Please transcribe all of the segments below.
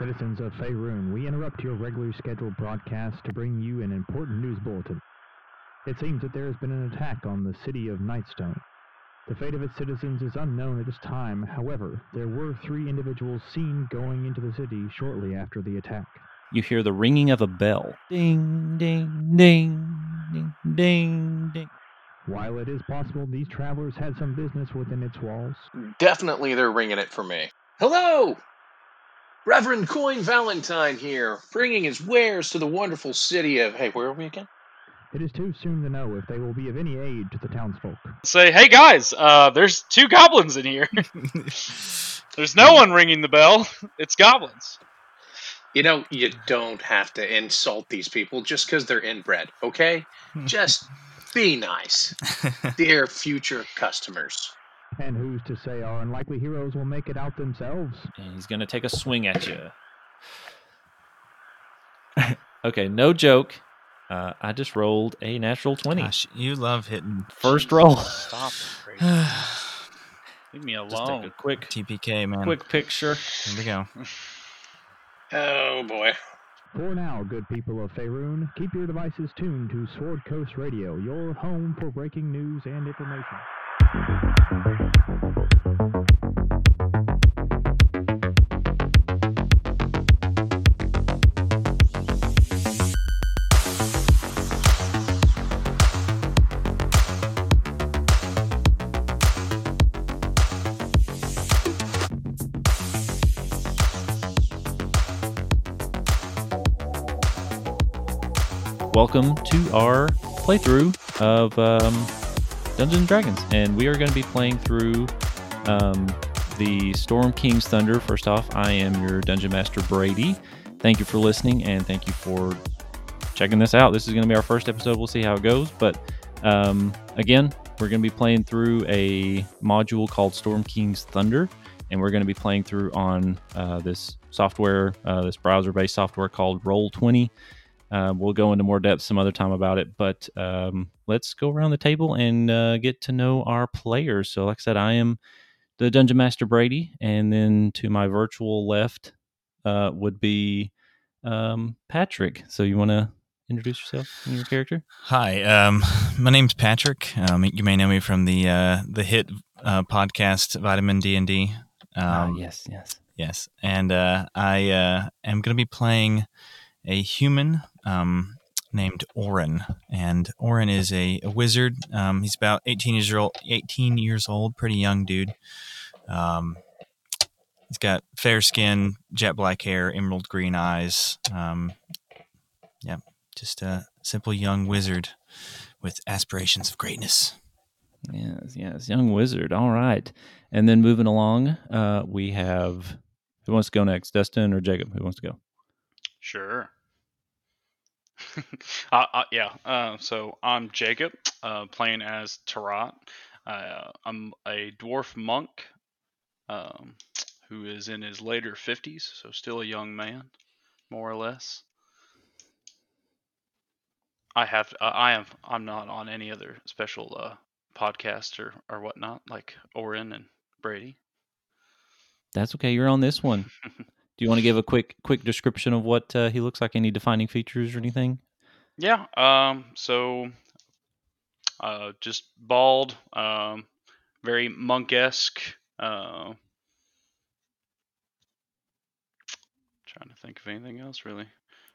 Citizens of Faerun, we interrupt your regularly scheduled broadcast to bring you an important news bulletin. It seems that there has been an attack on the city of Nightstone. The fate of its citizens is unknown at this time. However, there were three individuals seen going into the city shortly after the attack. You hear the ringing of a bell. Ding, ding, ding, ding, ding, ding. While it is possible these travelers had some business within its walls, Definitely they're ringing it for me. Hello! Reverend Coin Valentine here, bringing his wares to the wonderful city of. Hey, where are we again? it is too soon to know if they will be of any aid to the townsfolk. Say, hey guys, uh, there's two goblins in here. there's no one ringing the bell. It's goblins. You know, you don't have to insult these people just because they're inbred, okay? Just be nice. Dear future customers. And who's to say our unlikely heroes will make it out themselves? And he's going to take a swing at you. okay, no joke. Uh, I just rolled a natural 20. Gosh, you love hitting First roll. Stop it, Brady. Leave me alone. Just take a quick, TPK, man. quick picture. Here we go. Oh boy. For now, good people of Faerun, keep your devices tuned to Sword Coast Radio, your home for breaking news and information. Welcome to our playthrough of um, Dungeons and Dragons, and we are going to be playing through um, the Storm King's Thunder. First off, I am your Dungeon Master Brady. Thank you for listening, and thank you for checking this out. This is going to be our first episode. We'll see how it goes, but um, again, we're going to be playing through a module called Storm King's Thunder, and we're going to be playing through on uh, this software, uh, this browser-based software called Roll20. Uh, we'll go into more depth some other time about it, but um, let's go around the table and uh, get to know our players. So, like I said, I am the Dungeon Master Brady, and then to my virtual left uh, would be um, Patrick. So, you want to introduce yourself and your character? Hi, um, my name's Patrick. Um, you may know me from the uh, the hit uh, podcast Vitamin D and D. Ah, Um, yes, yes. Yes, and uh, I uh, am going to be playing a human um, named Orin, and Orin is a, a wizard. Um, he's about eighteen years old. Eighteen years old, pretty young dude. Um, he's got fair skin, jet black hair, emerald green eyes. Um, yeah, just a simple young wizard with aspirations of greatness. Yes, yes. Young wizard. All right. And then moving along, uh, we have who wants to go next? Dustin or Jacob? Who wants to go? Sure. uh, uh, yeah. Uh, so I'm Jacob, uh, playing as Tarat. Uh, I'm a dwarf monk um, who is in his later 50s, so still a young man, more or less. I have. Uh, I am. I'm not on any other special uh, podcast or or whatnot, like Orin and Brady. That's okay. You're on this one. Do you want to give a quick quick description of what uh, he looks like? Any defining features or anything? Yeah. Um. So, uh, just bald. Um, very monk-esque. Uh, trying to think of anything else really.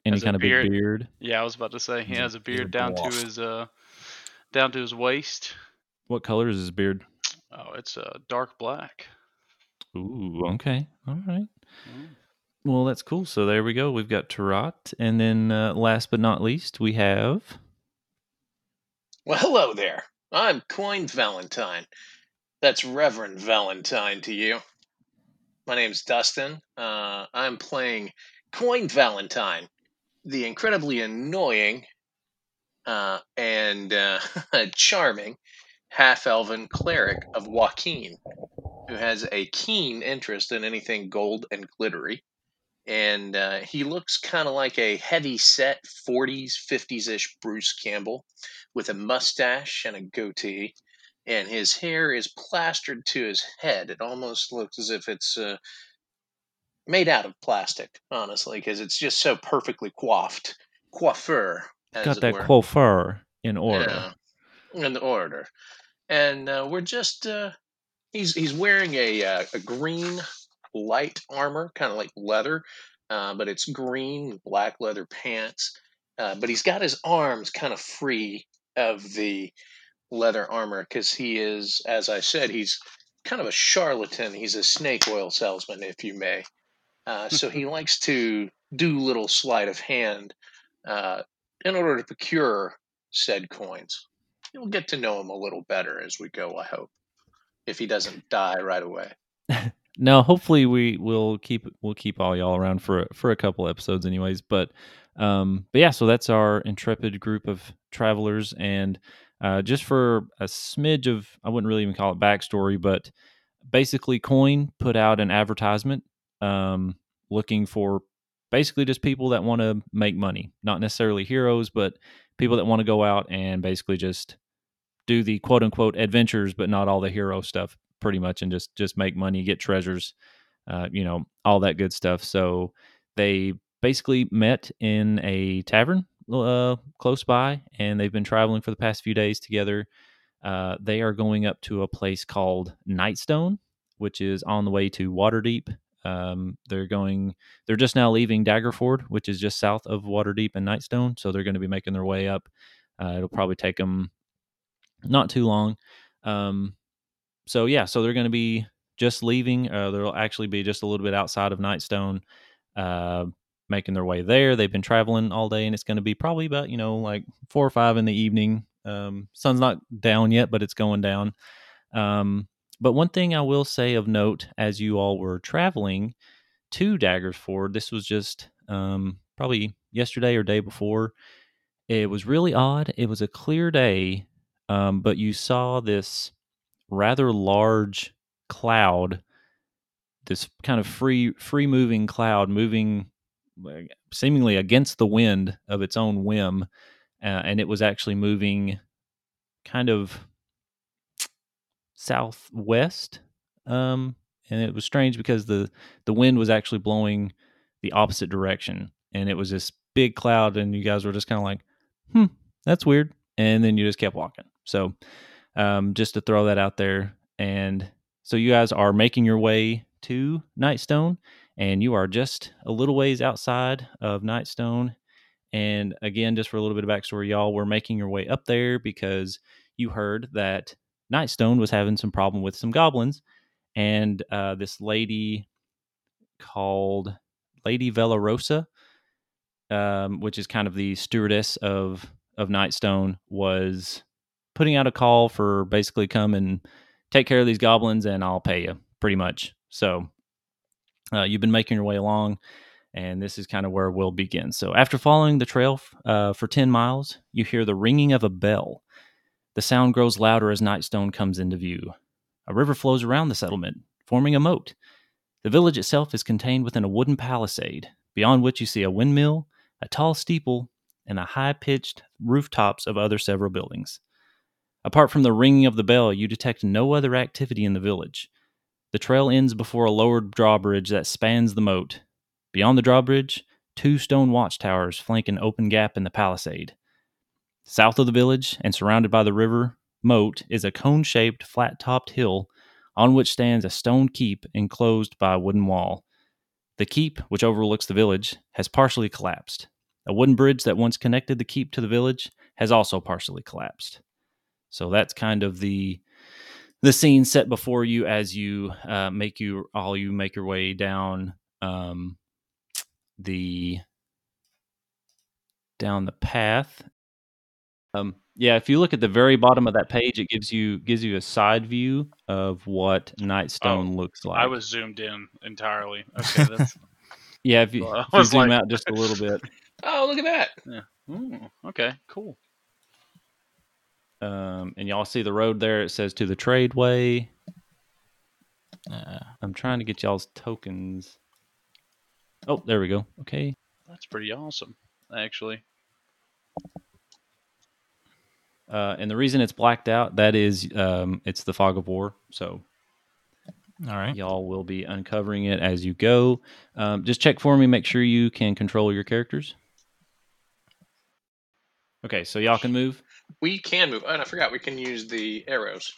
Any Has kind of beard. big beard? Yeah, I was about to say he has a beard down to his uh, down to his waist. What color is his beard? Oh, it's uh, dark black. Ooh, okay. All right. Mm. Well, that's cool. So there we go. We've got Tarot. and then uh, last but not least, we have Well, hello there. I'm Coin Valentine. That's Reverend Valentine to you. My name's Dustin. Uh, I'm playing Coin Valentine, the incredibly annoying uh, and uh, charming half elven cleric of Waukeen, who has a keen interest in anything gold and glittery. And uh, he looks kind of like a heavy set 40s, 50s ish Bruce Campbell with a mustache and a goatee, and his hair is plastered to his head. It almost looks as if it's uh, made out of plastic, honestly, because it's just so perfectly coiffed, coiffeur. As Got that were. coiffeur in order. Yeah, in the order, and uh, we're just uh, he's he's wearing a uh, a green light armor, kind of like leather, uh, but it's green black leather pants. Uh, but he's got his arms kind of free of the leather armor because he is, as I said, he's kind of a charlatan. He's a snake oil salesman, if you may. Uh, so he likes to do little sleight of hand uh, in order to procure said coins. You'll get to know him a little better as we go, I hope, if he doesn't die right away. No, hopefully we will keep we'll keep all y'all around for for a couple episodes, anyways. But um, but yeah, so that's our intrepid group of travelers, and uh, just for a smidge of I wouldn't really even call it backstory, but basically, Coin put out an advertisement um, looking for basically just people that want to make money, not necessarily heroes, but people that want to go out and basically just do the quote unquote adventures, but not all the hero stuff, pretty much, and just just make money, get treasures, uh, you know, all that good stuff. So they basically met in a tavern uh, close by, and they've been traveling for the past few days together. Uh, they are going up to a place called Nightstone, which is on the way to Waterdeep. Um, they're going. They're just now leaving Daggerford, which is just south of Waterdeep and Nightstone. So they're going to be making their way up. Uh, it'll probably take them not too long. Um, so yeah, so they're going to be just leaving. Uh, they'll actually be just a little bit outside of Nightstone, uh, making their way there. They've been traveling all day, and it's going to be probably about you know like four or five in the evening. Um, sun's not down yet, but it's going down. Um, but one thing I will say of note, as you all were traveling to Daggersford, this was just um, probably yesterday or day before. It was really odd. It was a clear day, um, but you saw this rather large cloud, this kind of free free moving cloud moving seemingly against the wind of its own whim, uh, and it was actually moving kind of southwest. Um, and it was strange because the the wind was actually blowing the opposite direction, and it was this big cloud, and you guys were just kind of like, "Hmm, that's weird," and then you just kept walking. So, um, just to throw that out there, and so you guys are making your way to Nightstone, and you are just a little ways outside of Nightstone. And again, just for a little bit of backstory, y'all were making your way up there because you heard that Nightstone was having some problem with some goblins, and uh, this lady called Lady Velarosa, um, which is kind of the stewardess of of Nightstone, was putting out a call for basically come and take care of these goblins, and I'll pay you pretty much. So uh, you've been making your way along, and this is kind of where we'll begin. So after following the trail uh, for ten miles, you hear the ringing of a bell. The sound grows louder as Nightstone comes into view. A river flows around the settlement, forming a moat. The village itself is contained within a wooden palisade, beyond which you see a windmill, a tall steeple, and the high pitched rooftops of other several buildings. Apart from the ringing of the bell, you detect no other activity in the village. The trail ends before a lowered drawbridge that spans the moat. Beyond the drawbridge, two stone watchtowers flank an open gap in the palisade. South of the village and surrounded by the river moat is a cone shaped, flat topped hill on which stands a stone keep enclosed by a wooden wall. The keep, which overlooks the village, has partially collapsed. A wooden bridge that once connected the keep to the village has also partially collapsed. So that's kind of the the scene set before you as you uh, make you all you make your way down um, the down the path um, yeah, if you look at the very bottom of that page, it gives you gives you a side view of what Nightstone looks like. I was zoomed in entirely. Okay, that's yeah. If you, Well, if you zoom like- out just a little bit, Oh, look at that! Ooh, okay, cool. Um, and y'all see the road there. It says to the tradeway. Uh, I'm trying to get y'all's tokens. Oh, there we go. Okay. That's pretty awesome, actually. Uh, and the reason it's blacked out, that is, um, it's the fog of war. So All right. Y'all will be uncovering it as you go. Um, just check for me. Make sure you can control your characters. Okay, so y'all can move. We can move. Oh, and I forgot we can use the arrows.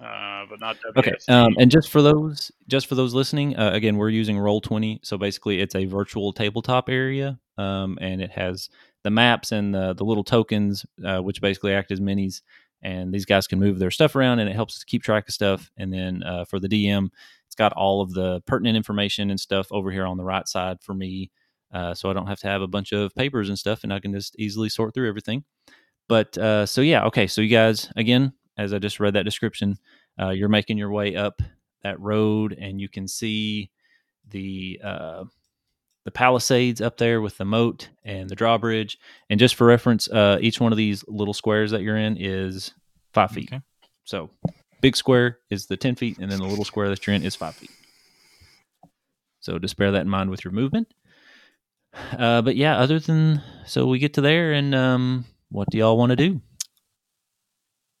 Uh, but not WSD. Okay, um, and just for those, just for those listening, uh, again, we're using Roll Twenty. So basically, it's a virtual tabletop area, um, and it has the maps and the the little tokens, uh, which basically act as minis. And these guys can move their stuff around, and it helps us keep track of stuff. And then uh, for the DM, it's got all of the pertinent information and stuff over here on the right side for me, uh, so I don't have to have a bunch of papers and stuff, and I can just easily sort through everything. But uh, so yeah, okay. So you guys, again, as I just read that description, uh, you're making your way up that road, and you can see the uh, the Palisades up there with the moat and the drawbridge. And just for reference, uh, each one of these little squares that you're in is five feet. Okay. So big square is the ten feet, and then the little square that you're in is five feet. So just bear that in mind with your movement. Uh, but yeah, other than so we get to there, and um, what do y'all want to do?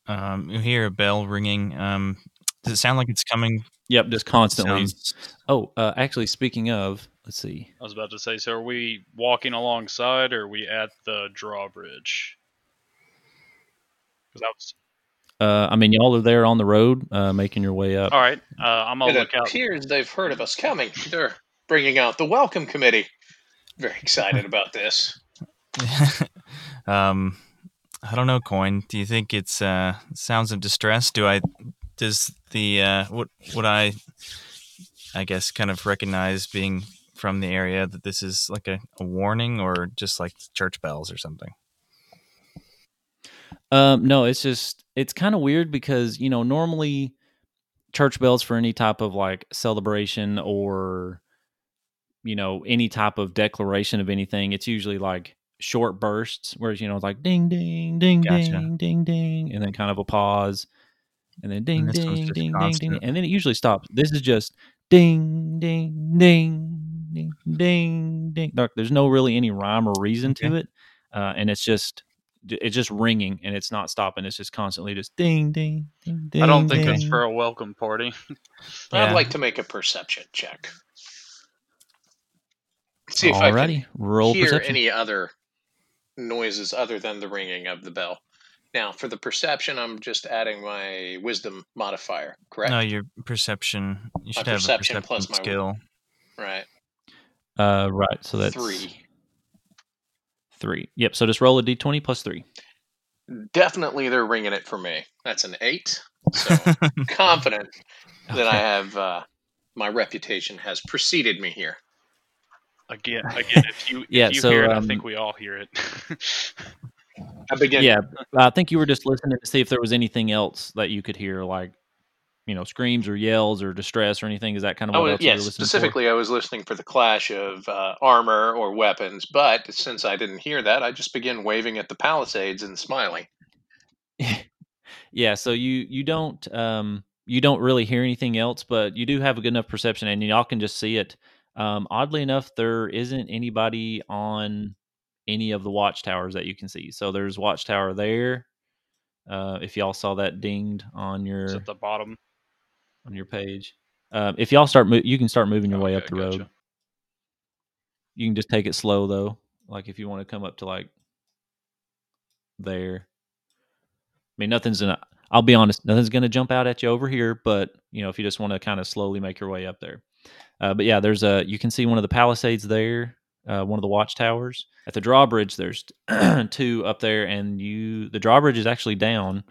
Um, you hear a bell ringing. Um, does it sound like it's coming? Yep, just constantly. Sounds, Oh, uh, actually, speaking of, let's see. I was about to say, so are we walking alongside or are we at the drawbridge? Because I was. Uh, I mean, y'all are there on the road, uh, making your way up. All right, uh, I'm gonna it look out. appears they've heard of us coming. They're bringing out the welcome committee. Very excited about this. um, I don't know, coin. Do you think it's uh, sounds of distress? Do I? Does the uh, what would I? I guess kind of recognize being from the area that this is like a, a warning or just like church bells or something. Um, no, it's just it's kind of weird because you know normally church bells for any type of like celebration or you know any type of declaration of anything, it's usually like short bursts, whereas you know it's like ding ding ding Gotcha. ding ding ding, and then kind of a pause, and then ding one's ding ding ding ding, and then it usually stops. This is just ding ding ding ding ding ding. Like, there's no really any rhyme or reason to it, uh, and it's just it's just ringing and it's not stopping. It's just constantly just ding ding ding ding. I don't think ding. it's for a welcome party. Yeah. I'd like to make a perception check. See if I can roll hear perception. any other noises other than the ringing of the bell. Now, for the perception, I'm just adding my wisdom modifier, correct? No, your perception. You should have perception plus perception my- skill. Right. Uh, right. So that's Three. Three. Yep. So just roll a d20 plus three. Definitely they're ringing it for me. That's an eight. So confident that I have uh, my reputation has preceded me here. Again, again, if you Yeah, if you so, hear it, I um, think we all hear it. I begin. Yeah, I think you were just listening to see if there was anything else that you could hear, like you know, screams or yells or distress or anything. Is that kind of what was, else you were Oh, yes, listening specifically, I was listening for the clash of uh, armor or weapons, but since I didn't hear that, I just began waving at the palisades and smiling. yeah. So you you don't um you don't really hear anything else, but you do have a good enough perception, and y'all can just see it. Um, oddly enough, there isn't anybody on any of the watchtowers that you can see. So there's watchtower there. Uh, if y'all saw that dinged on your it's at the bottom. on your page. Um, if y'all start, mo- you can start moving your way up Okay, the road. You can just take it slow though. Like if you want to come up to like there. I mean, nothing's gonna. I'll be honest, nothing's gonna jump out at you over here. But you know, if you just want to kind of slowly make your way up there. Uh, but yeah, there's a. You can see one of the palisades there. Uh, one of the watchtowers at the drawbridge. There's two up there, and you. The drawbridge is actually down,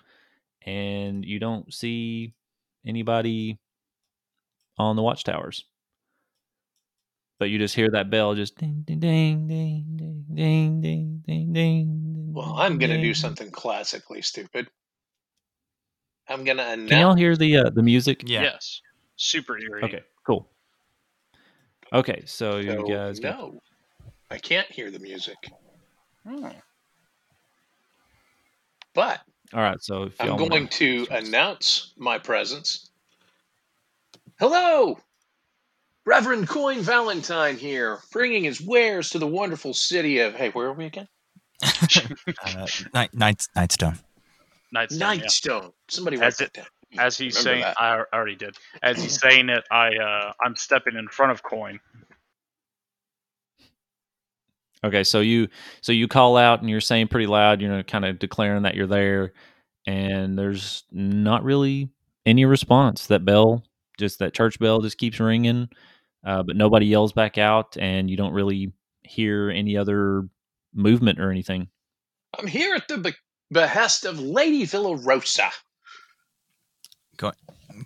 and you don't see anybody on the watchtowers. But you just hear that bell just ding ding ding ding ding ding ding ding ding. Well, I'm going to do something classically stupid. I'm going to announce. Can y'all hear the uh, the music? Yeah. Yes, super eerie. Okay, cool. Okay, so you guys got- no, I can't hear the music. Hmm. But all right. So if I'm y'all wanna- going to announce my presence. Hello! Reverend Coin Valentine here, bringing his wares to the wonderful city of. Hey, where are we again? Uh, night, night, Nightstone. Nightstone, yeah. Somebody As write that it- down. As he's Remember saying, that. I I already did. As he's saying it, I uh, I'm stepping in front of Coin. Okay, so you so you call out and you're saying pretty loud, you know, kind of declaring that you're there, and there's not really any response. That bell, just that church bell, just keeps ringing, uh, but nobody yells back out, and you don't really hear any other movement or anything. I'm here at the be- behest of Lady Villarosa.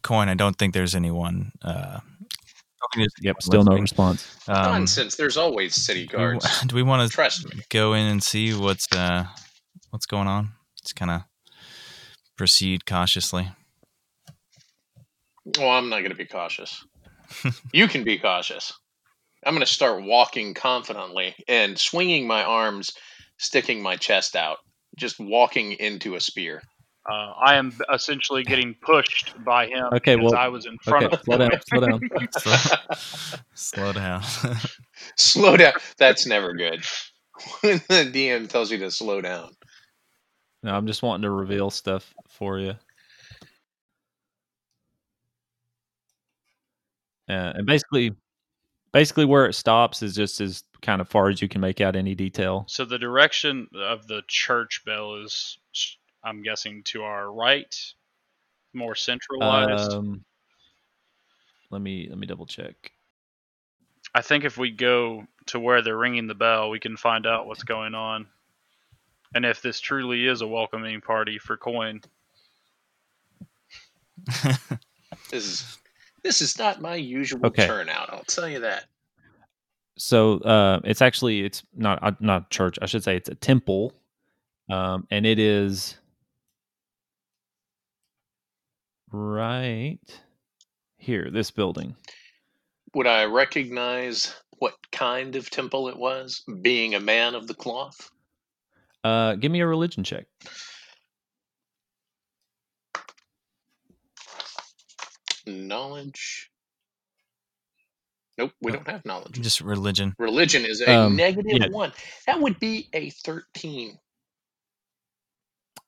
Coin. I don't think there's anyone. Uh, don't think there's Yep, anyone still no response. Um, Nonsense. There's always city do we, guards. do we want to Trust me. go in and see what's uh, what's going on? Just kind of proceed cautiously. Well, I'm not going to be cautious. you can be cautious. I'm going to start walking confidently and swinging my arms, sticking my chest out, just walking into a spear. Uh, I am essentially getting pushed by him Okay, because well, I was in front Okay, of slow down, slow down. Slow, slow down. slow down. That's never good. When the DM tells you to slow down. No, I'm just wanting to reveal stuff for you. Uh, and basically, basically where it stops is just as kind of far as you can make out any detail. So the direction of the church bell is, I'm guessing, to our right, more centralized. Um, let me let me double check. I think if we go to where they're ringing the bell, we can find out what's going on, and if this truly is a welcoming party for Coin. This is this is not my usual Okay. turnout. I'll tell you that. So uh, it's actually it's not uh, not church. I should say it's a temple, um, and it is right here. This building. Would I recognize what kind of temple it was, being a man of the cloth? Uh, give me a religion check. Knowledge. Nope, we don't have knowledge. Just religion. Religion is a Um, negative yeah. one. That would be a 13.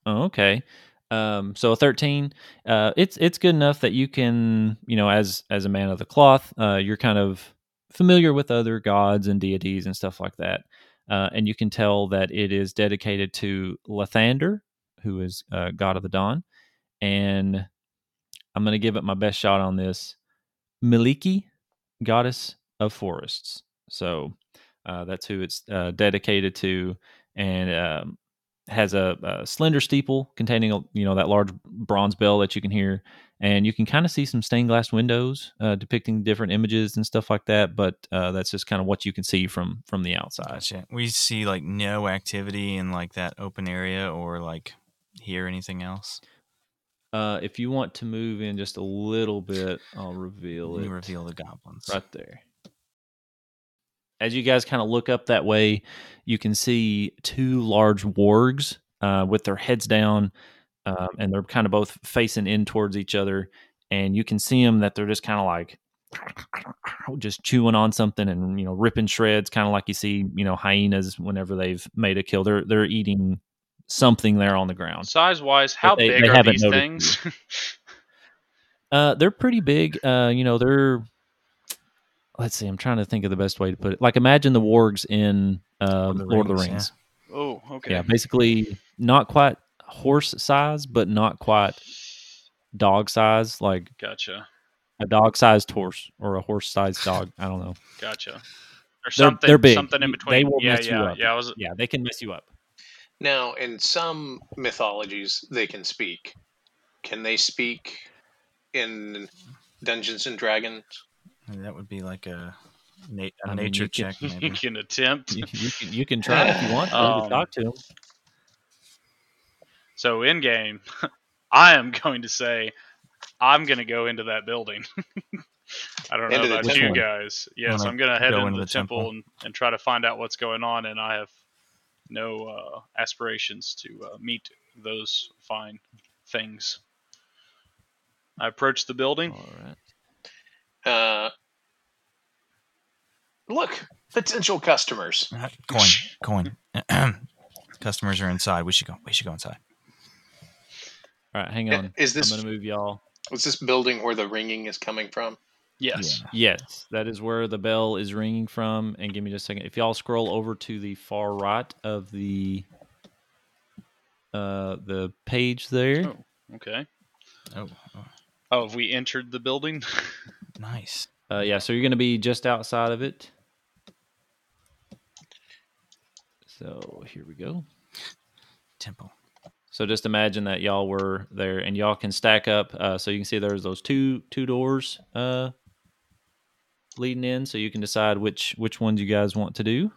Oh, okay. Um, so a thirteen. Uh, it's it's good enough that you can, you know, as as a man of the cloth, uh, you're kind of familiar with other gods and deities and stuff like that, uh, and you can tell that it is dedicated to Lathander, who is uh, god of the dawn, and I'm going to give it my best shot on this. Mielikki, goddess of forests. So uh, that's who it's uh, dedicated to, and um, has a, a slender steeple containing a, you know that large bronze bell that you can hear, and you can kind of see some stained glass windows uh, depicting different images and stuff like that. But uh, that's just kind of what you can see from from the outside. Gotcha. We see like no activity in like that open area or like hear anything else. Uh, if you want to move in just a little bit, I'll reveal it. Reveal the goblins. right there. As you guys kind of look up that way, you can see two large wargs uh, with their heads down, um, and they're kind of both facing in towards each other. And you can see them that they're just kind of like just chewing on something and you know ripping shreds, kind of like you see you know hyenas whenever they've made a kill. They're they're eating something there on the ground. Size wise, how they- big they are these things? Uh, they're pretty big. Uh, you know, they're. Let's see. I'm trying to think of the best way to put it. Like, imagine the wargs in um, Lord Lord of of the the Rings, Rings. oh, okay. Yeah. basically not quite horse size, but not quite dog size. Like Gotcha. a dog-sized horse or a horse-sized dog. I don't know. Gotcha. Or They're- something. they're big. Something in between. they will yeah, mess you up. yeah. I was. Yeah, they can mess you up. Now, in some mythologies, they can speak. Can they speak in Dungeons and Dragons? And that would be like a, na- a I mean, nature you could- check. You Maybe. can attempt. You, you can you can try if you want to, Um, to talk to them. So in game, I am going to say I'm going to go into that building. I don't know Into the about you temple. guys. Yes, Wanna I'm going to head go into into the, the temple, temple? and, and try to find out what's going on. And I have no uh, aspirations to uh, meet those fine things. I approach the building. All right. Uh, look, potential customers. Uh, coin, coin. Customers are inside. We should go. We should go inside. All right. Hang Uh, on. Is this I'm gonna move y'all. Is this building where the ringing is coming from? Yes. Yes, that is where the bell is ringing from. And give me just a second. If y'all scroll over to the far right of the uh the page there. Oh, okay. Oh, oh, Oh, have we entered the building? nice. Uh, yeah, so you're going to be just outside of it. So here we go. Temple. So just imagine that y'all were there, and y'all can stack up. Uh, so you can see there's those two two doors uh, leading in. So you can decide which which ones you guys want to do.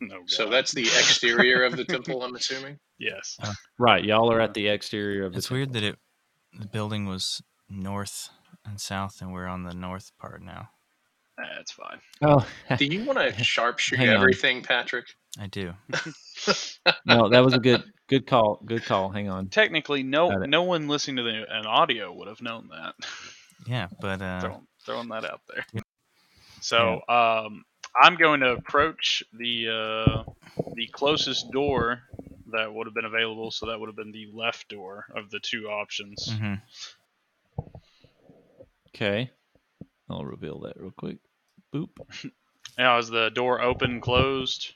no. So that's the exterior of the temple, I'm assuming. yes. Right, y'all are at the exterior of the. It's weird that it the building was north and south, and we're on the north part now. That's fine. Oh Do you want to sharpshoot Hang on. everything, Patrick? I do. no, that was a good good call. Good call. Hang on. Technically, no no one listening to the, an audio would have known that. Yeah, but uh, throwing, throwing that out there. So um, I'm going to approach the uh, the closest door that would have been available. So that would have been the left door of the two options. mhm. Okay, I'll reveal that real quick. Boop. Now, is the door open, closed?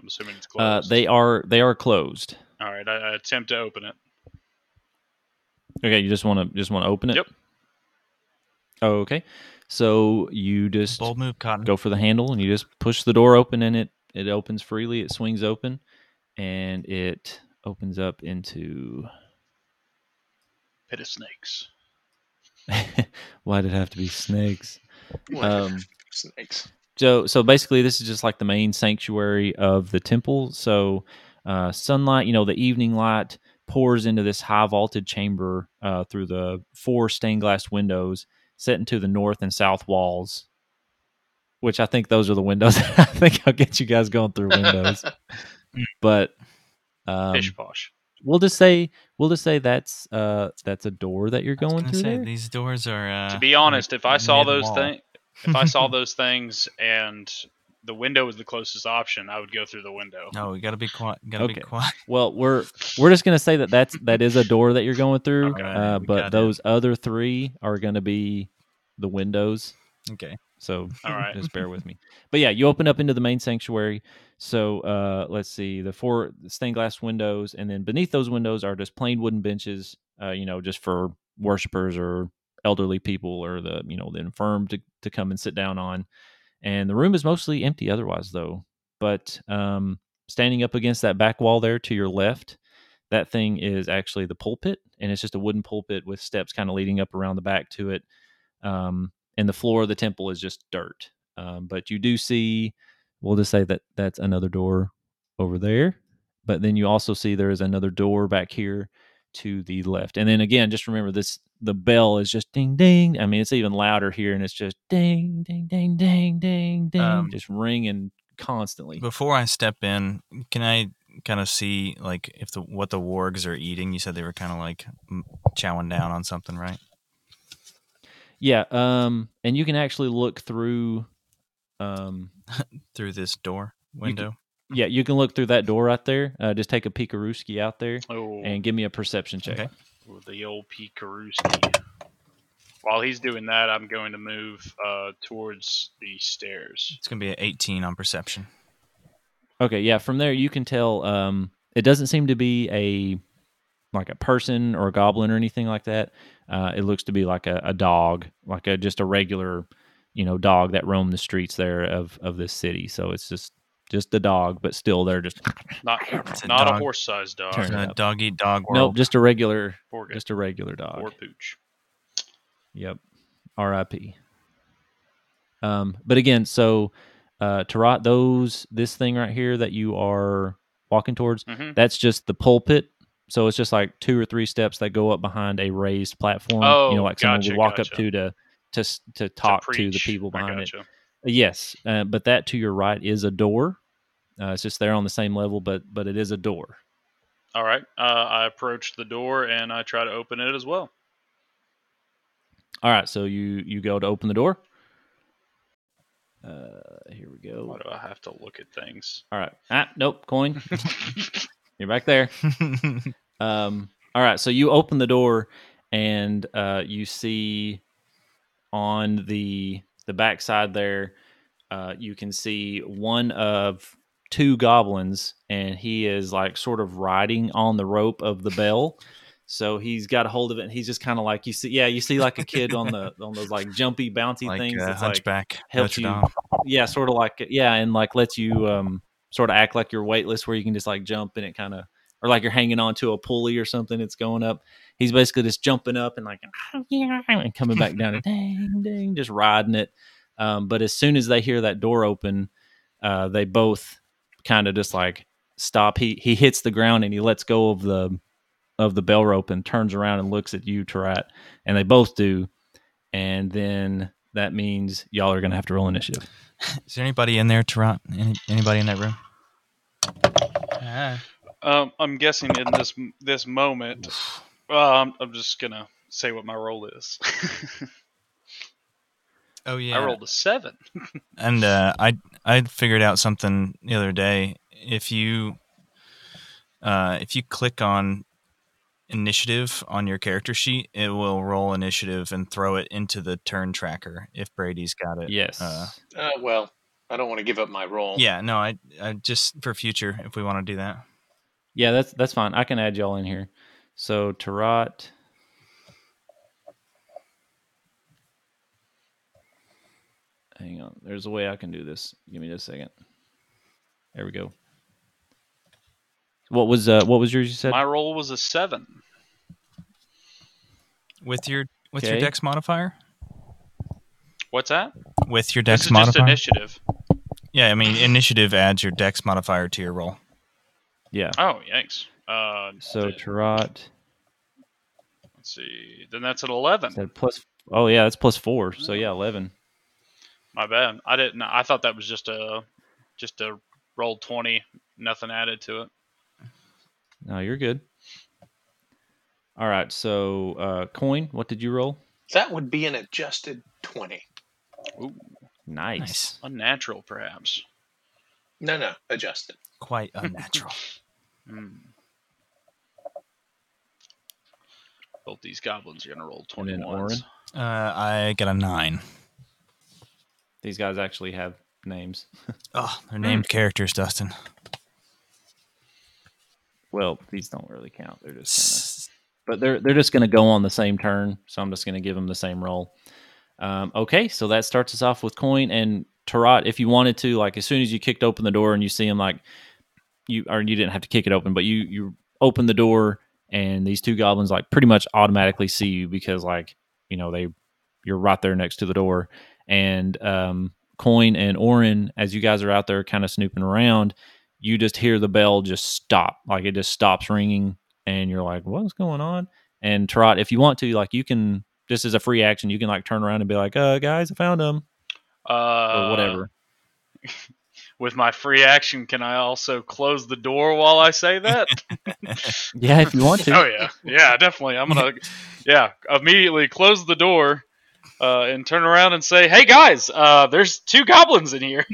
I'm assuming it's Uh, closed. they are they are closed. All right, I, I attempt to open it. Okay, you just want to just want to open it. Yep. Okay, so you just bold move, Cotton. go for the handle and you just push the door open and it it opens freely. It swings open, and it opens up into. Pit of snakes. Why did it have to be snakes? Um, Snakes. So so basically, this is just like the main sanctuary of the temple. So uh, sunlight, you know, the evening light pours into this high vaulted chamber uh, through the four stained glass windows set into the north and south walls. Which I think those are the windows. I think I'll get you guys going through windows, but um, Pish posh. We'll just say we'll just say that's uh that's a door that you're going gonna through say these doors are. Uh, to be honest, if I saw those things, if I saw those things and the window was the closest option, I would go through the window. No, we gotta be quiet. Gotta Okay. be quiet. Well, we're we're just gonna say that that's that is a door that you're going through, Okay. uh, but got it. those other three are gonna be the windows. Okay. So All right. just bear with me. But yeah, you open up into the main sanctuary. So uh, let's see, the four stained glass windows, and then beneath those windows are just plain wooden benches. Uh, you know, just for worshipers or elderly people or the you know the infirm to to come and sit down on. And the room is mostly empty otherwise, though. But um, standing up against that back wall there to your left, that thing is actually the pulpit, and it's just a wooden pulpit with steps kind of leading up around the back to it. Um, and the floor of the temple is just dirt. Um, but you do see, we'll just say that that's another door over there. But then you also see there is another door back here to the left. And then again, just remember this the bell is just ding ding. I mean, it's even louder here and it's just ding ding ding ding ding ding Um, just ringing constantly. Before I step in, can I kind of see like if the what the wargs are eating? You said they were kind of like chowing down on something, right? Yeah, um and you can actually look through um Through this door window. yeah, you can look through that door right there. Uh, just take a peekarooski out there Oh, and give me a perception check. Okay. with the old Pete Karuski. While he's doing that, I'm going to move uh, towards the stairs. It's gonna be an 18 on perception. Okay, yeah. From there, you can tell. Um, it doesn't seem to be a like a person or a goblin or anything like that. Uh, it looks to be like a, a dog, like a just a regular, you know, dog that roamed the streets there of of this city. So it's just just a dog, but still they're just Not It's a not a dog. horse-sized dog. Turn It's a up. dog eat dog nope, just a regular, Or, just a regular dog. or pooch. Yep. R.I.P. Um, but again, so uh, Tarot, those this thing right here that you are walking towards, hmm that's just the pulpit. So it's just like two or three steps that go up behind a raised platform. you Oh, know, like someone would walk gotcha. up to to to to talk to, the people behind it. Yes, uh, but that to your right is a door. Uh, it's just there on the same level, but but it is a door. All right. Uh, I approach the door and I try to open it as well. All right, so you you go to open the door. Uh, here we go. Why do I have to look at things? All right. Ah, nope. Coin. You're back there. Um, all right, so you open the door, and uh, you see on the the backside there, uh, you can see one of two goblins, and he is like sort of riding on the rope of the bell. So he's got a hold of it. And he's just kind of like you see, yeah, you see like a kid on the on those like jumpy, bouncy like things. uh, that's like Hunchback, helps you- yeah, sort of like yeah, and like lets you um sort of act like you're weightless, where you can just like jump and it kind of or like you're hanging onto a pulley or something. It's going up. He's basically just jumping up and like and coming back down and ding ding, just riding it. Um, but as soon as they hear that door open, uh, they both kind of just like stop. He he hits the ground and he lets go of the of the bell rope and turns around and looks at you, Tarat, and they both do. And then that means y'all are gonna have to roll initiative. Is there anybody in there, Tarot? Any, anybody in that room? Ah, Um, I'm guessing in this this moment, I'm, I'm just gonna say what my role is. Oh yeah. I rolled a seven. And uh, I I figured out something the other day. If you uh, if you click on initiative on your character sheet, it will roll initiative and throw it into the turn tracker if Brady's got it. Yes. Uh, Uh, well, I don't want to give up my role. yeah. No. I, I just for future if we want to do that. yeah, that's that's fine. I can add y'all in here. So Tarot. Hang on. There's a way I can do this. Give me just a second. There we go. What was uh what was yours you said? My roll was a seven. With your with your dex modifier. What's that? With your This dex is just modifier. initiative. yeah. I mean, initiative adds your dex modifier to your roll. yeah. Oh, yikes. Uh, So Tarot let's see. Then that's an eleven. said plus Oh yeah, that's plus 4. So yeah, 11. My bad. I didn't. I thought that was just a just a roll twenty. Nothing added to it. No, you're good. All right. So uh coin, what did you roll? That would be an adjusted 20. Ooh, Nice. Nice. unnatural, perhaps. No, no, adjusted. Quite unnatural. Hmm. Both these goblins are gonna roll And twenty uh, I got a nine. These guys actually have names. Oh, they're named characters, Dustin. Well, these don't really count. They're just kind of, but they're they're just going to go on the same turn. So I'm just going to give them the same roll. Um, okay, so that starts us off with coin and Tarot. If you wanted to, like as soon as you kicked open the door and you see them, like you or you didn't have to kick it open, but you you open the door and these two goblins like pretty much automatically see you because like you know they you're right there next to the door and um, coin and orin as you guys are out there kind of snooping around you just hear the bell just stop like it just stops ringing and you're like what's going on and trot if you want to like you can just as a free action you can like turn around and be like uh guys i found them Uh, or whatever With my free action, can I also close the door while I say that? yeah if you want to oh yeah, yeah, definitely. I'm gonna, yeah, immediately close the door uh, and turn around and say, "Hey guys, uh, there's two goblins in here.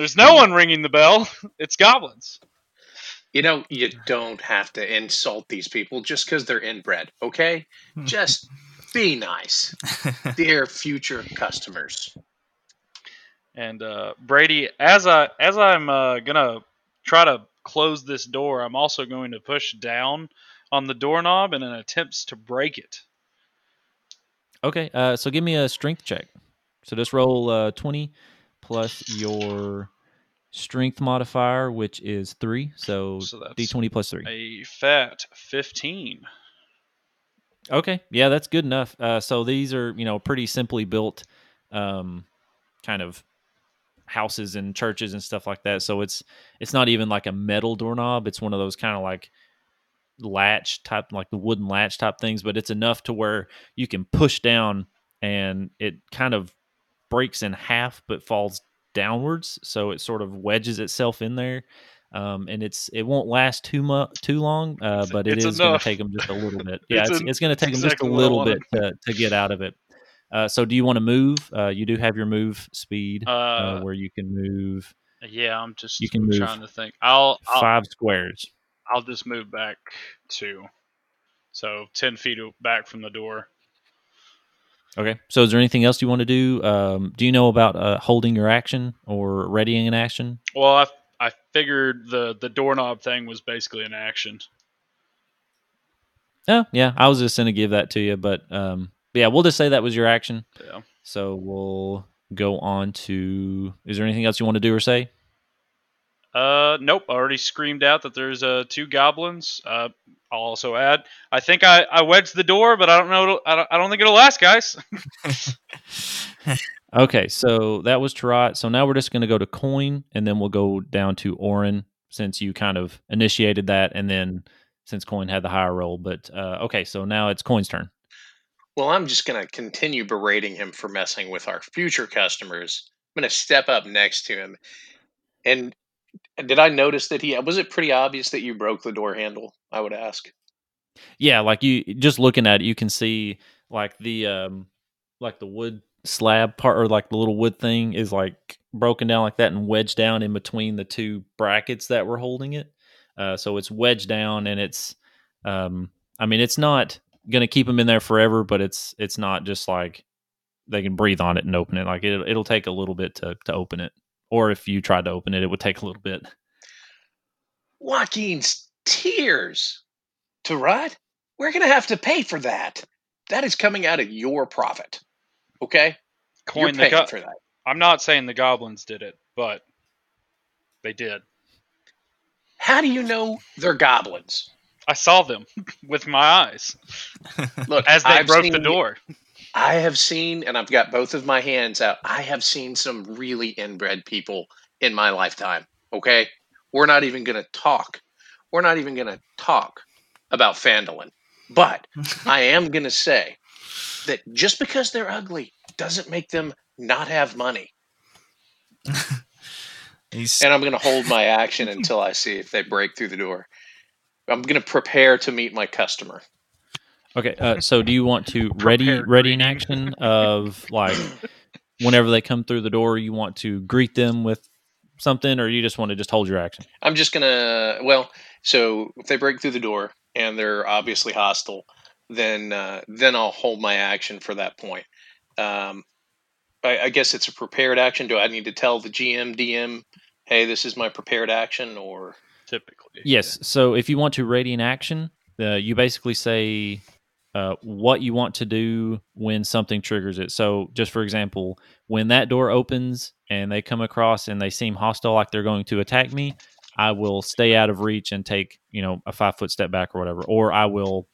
There's no one ringing the bell. It's goblins." You know, you don't have to insult these people just because they're inbred, okay? Just be nice, dear future customers. And uh, Brady, as I as I'm uh, gonna try to close this door, I'm also going to push down on the doorknob in an attempt to break it. okay uh so give me a strength check so just roll uh 20 plus your strength modifier which is 3 so, So that's d20 plus 3 a fat 15. Okay, yeah, that's good enough. Uh, so these are you know pretty simply built, um, kind of houses and churches and stuff like that. So it's it's not even like a metal doorknob. It's one of those kind of like latch type, like the wooden latch type things. But it's enough to where you can push down and it kind of breaks in half, but falls downwards. So it sort of wedges itself in there. Um, and it's it won't last too much too long, uh, but it it's is going to take them just a little bit. Yeah, It's it's, it's going to take them exactly just a little bit to, to get out of it. Uh, so do you want to move? Uh, you do have your move speed uh, Uh, where you can move yeah, I'm just you can move trying to think. I'll I'll, five squares. I'll just move back two. So ten feet back from the door. Okay. So is there anything else you want to do? Um, do you know about uh, holding your action or readying an action? Well, I I figured the the doorknob thing was basically an action. Oh, yeah. I was just going to give that to you, but um, yeah, we'll just say that was your action. Yeah. So we'll go on to. Is there anything else you want to do or say? Uh, nope. I already screamed out that there's uh two goblins. Uh, I'll also add. I think I I wedged the door, but I don't know. I don't, I don't think it'll last, guys. Okay, so that was Tarot. So now we're just going to go to Coin, and then we'll go down to Orin since you kind of initiated that, and then since Coin had the higher roll. But uh, okay, so now it's Coin's turn. Well, I'm just going to continue berating him for messing with our future customers. I'm going to step up next to him. And did I notice that he was it pretty obvious that you broke the door handle? I would ask. Yeah, like you just looking at it, you can see like the um like the wood slab part or like the little wood thing is like broken down like that and wedged down in between the two brackets that were holding it. Uh, so it's wedged down and it's um I mean it's not to keep them in there forever, but it's it's not just like they can breathe on it and open it. Like it it'll take a little bit to to open it. Or if you tried to open it, it would take a little bit. Waukeen's tears. Tarot, we're going to have to pay for that. That is coming out of your profit. Okay? Coin You're the go- for that. I'm not saying the goblins did it, but they did. How do you know they're goblins? I saw them with my eyes Look, as they I've broke the door. I have seen, and I've got both of my hands out. I have seen some really inbred people in my lifetime. Okay, we're not even going to talk. We're not even going to talk about Phandalin. But I am going to say that just because they're ugly doesn't make them not have money. And I'm going to hold my action until I see if they break through the door. I'm going to prepare to meet my customer. Okay, uh, so do you want to ready Prepared ready an action of like whenever they come through the door, you want to greet them with something, or you just want to just hold your action? I'm just gonna. Well, so if they break through the door and they're obviously hostile, then uh, then I'll hold my action for that point. Um, I, I guess it's a prepared action. Do I need to tell the GM, DM, hey, this is my prepared action, or Typically, Yes. So if you want to ready an action, uh, you basically say uh, what you want to do when something triggers it. So just for example, when that door opens and they come across and they seem hostile, like they're going to attack me, I will stay out of reach and take you know a five foot step back or whatever, or I will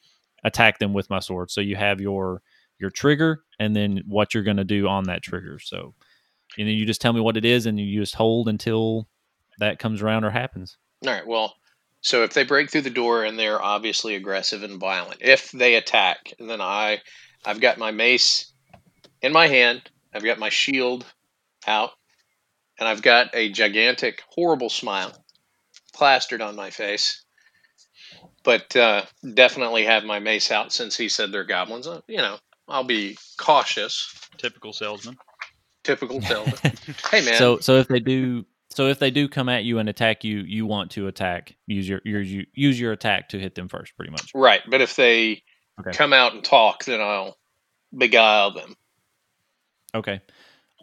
attack them with my sword. So you have your your trigger and then what you're going to do on that trigger. So and then you just tell me what it is and you just hold until that comes around or happens. all right. Well, so if they break through the door and they're obviously aggressive and violent, if they attack, then I, I've got my mace in my hand. I've got my shield out, and I've got a gigantic, horrible smile plastered on my face. But uh, definitely have my mace out since he said they're goblins. Uh, You know, I'll be cautious. typical salesman. Typical salesman. hey man, So so if they do so if they do come at you and attack you, you want to attack. Use your your use your attack to hit them first, pretty much. right. But if they Okay. come out and talk, then I'll beguile them. Okay.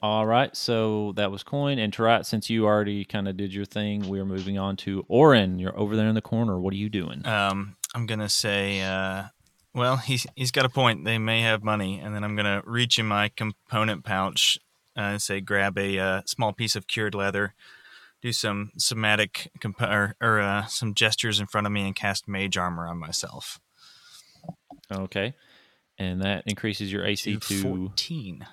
All right. So that was coin and Tarat. Since you already kind of did your thing, we are moving on to Orin. You're over there in the corner. What are you doing? um I'm gonna say uh well he's he's got a point. They may have money, and then I'm gonna reach in my component pouch uh, say grab a uh, small piece of cured leather, do some somatic comp- or, or uh, some gestures in front of me, and cast mage armor on myself. Okay. And that increases your AC To to. fourteen,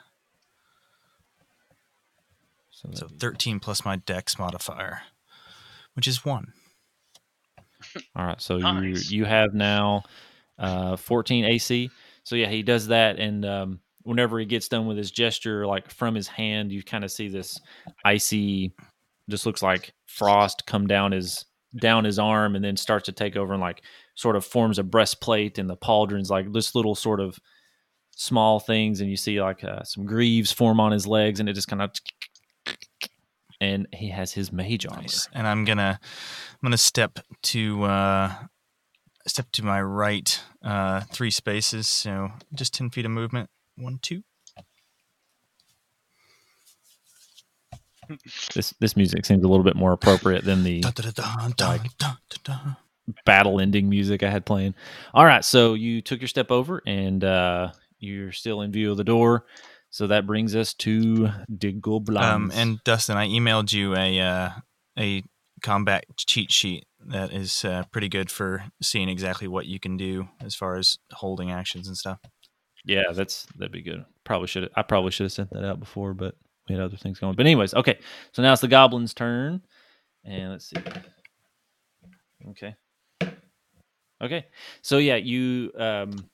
So so that'd be- thirteen plus my Dex modifier, which is one. All right, so Nice. you you have now uh, 14 AC. So yeah, he does that, and um, whenever he gets done with his gesture, like from his hand, you kind of see this icy, just looks like frost come down his down his arm, and then starts to take over and like sort of forms a breastplate, and the pauldrons like this little sort of small things, and you see like uh, some greaves form on his legs, and it just kind of. And he has his mage armor. Nice. And I'm gonna I'm gonna step to uh step to my right, uh, three spaces, so just ten feet of movement. One, two. This this music seems a little bit more appropriate than the Dun, dun, dun, dun, Like- dun, dun, dun. battle ending music I had playing. All right, so you took your step over and uh, you're still in view of the door. So that brings us to Diggle Um, and Dustin, I emailed you a uh, a combat cheat sheet that is uh, pretty good for seeing exactly what you can do as far as holding actions and stuff. Yeah, that's that'd be good. Probably should I probably should have sent that out before, but we had other things going. But anyways, okay. So now it's the goblin's turn, and let's see. Okay. Okay. So yeah, you um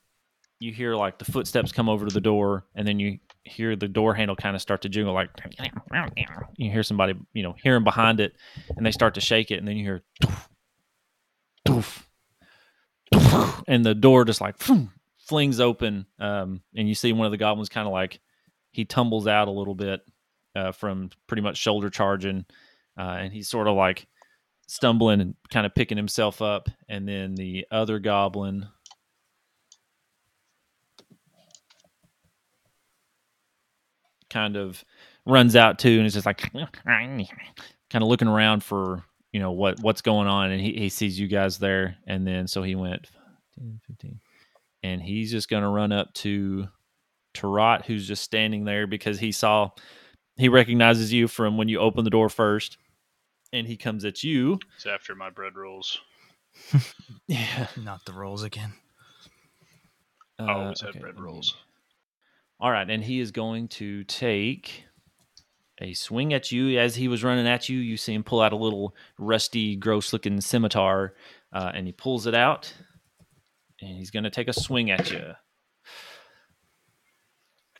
you hear like the footsteps come over to the door, and then you hear the door handle kind of start to jingle like you hear somebody, you know, hearing behind it, and they start to shake it, and then you hear, doof, doof, doof, and the door just like flings open, um, and you see one of the goblins kind of like he tumbles out a little bit uh, from pretty much shoulder charging, uh, and he's sort of like stumbling and kind of picking himself up, and then the other goblin. kind of runs out too and is just like kind of looking around for you know what what's going on and he, he sees you guys there and then so he went 10, 15 and he's just going to run up to Tarot who's just standing there because he saw he recognizes you from when you open the door first and he comes at you It's after my bread rolls. yeah Not the rolls again. I always had bread rolls. All right, and he is going to take a swing at you as he was running at you. You see him pull out a little rusty, gross-looking scimitar, uh, and he pulls it out, and he's going to take a swing at you.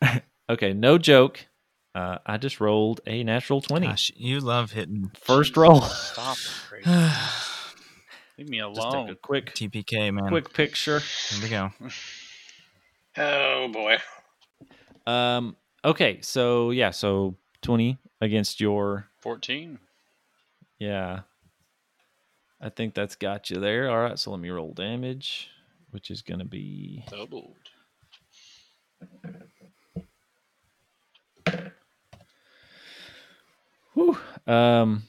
okay, no joke. Uh, I just rolled a natural twenty. Gosh, you love hitting. First roll. Stop. Leave me alone. Just take a quick, TPK, man. quick picture. Here we go. Oh boy. Um. Okay, so yeah, so twenty against your 14. Yeah. I think that's got you there. All right, so let me roll damage, which is going to be Doubled. whew, um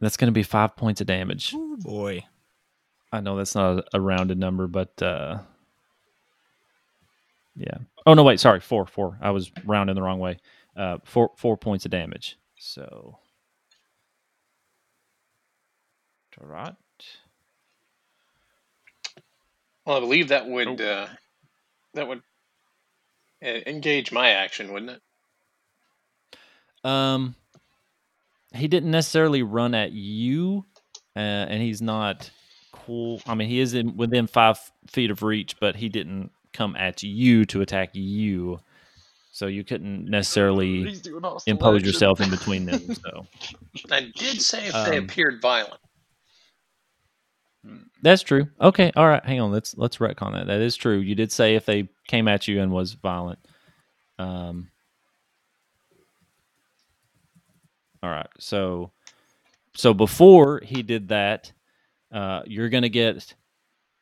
that's going to be 5 points of damage. Oh boy. I know that's not a, a rounded number, but uh yeah. Oh no, wait, sorry, 4 4. I was rounding the wrong way. Uh 4 4 points of damage. So Tarot. Well, I believe that would uh, that would uh, engage my action, wouldn't it? Um, he didn't necessarily run at you, uh, and he's not cool. I mean, he is in within five feet of reach, but he didn't come at you to attack you. So you couldn't necessarily impose yourself in between them. So I did say if they Um, appeared violent. That's true. Okay, all right. Hang on. Let's let's retcon that. That is true. You did say if they came at you and was violent. Um. All right. So, so before he did that, uh, you're going to get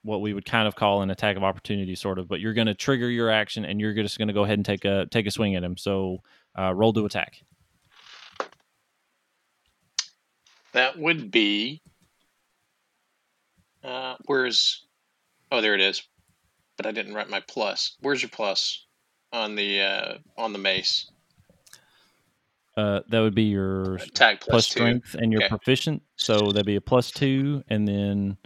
what we would kind of call an attack of opportunity, sort of. But you're going to trigger your action, and you're just going to go ahead and take a take a swing at him. So, uh, roll to attack. That would be. Uh, where's? Oh, there it is. But I didn't write my plus. Where's your plus on the uh, on the mace? Uh, that would be your Attack plus two. strength and your Okay. proficient. So that'd be a plus two, and then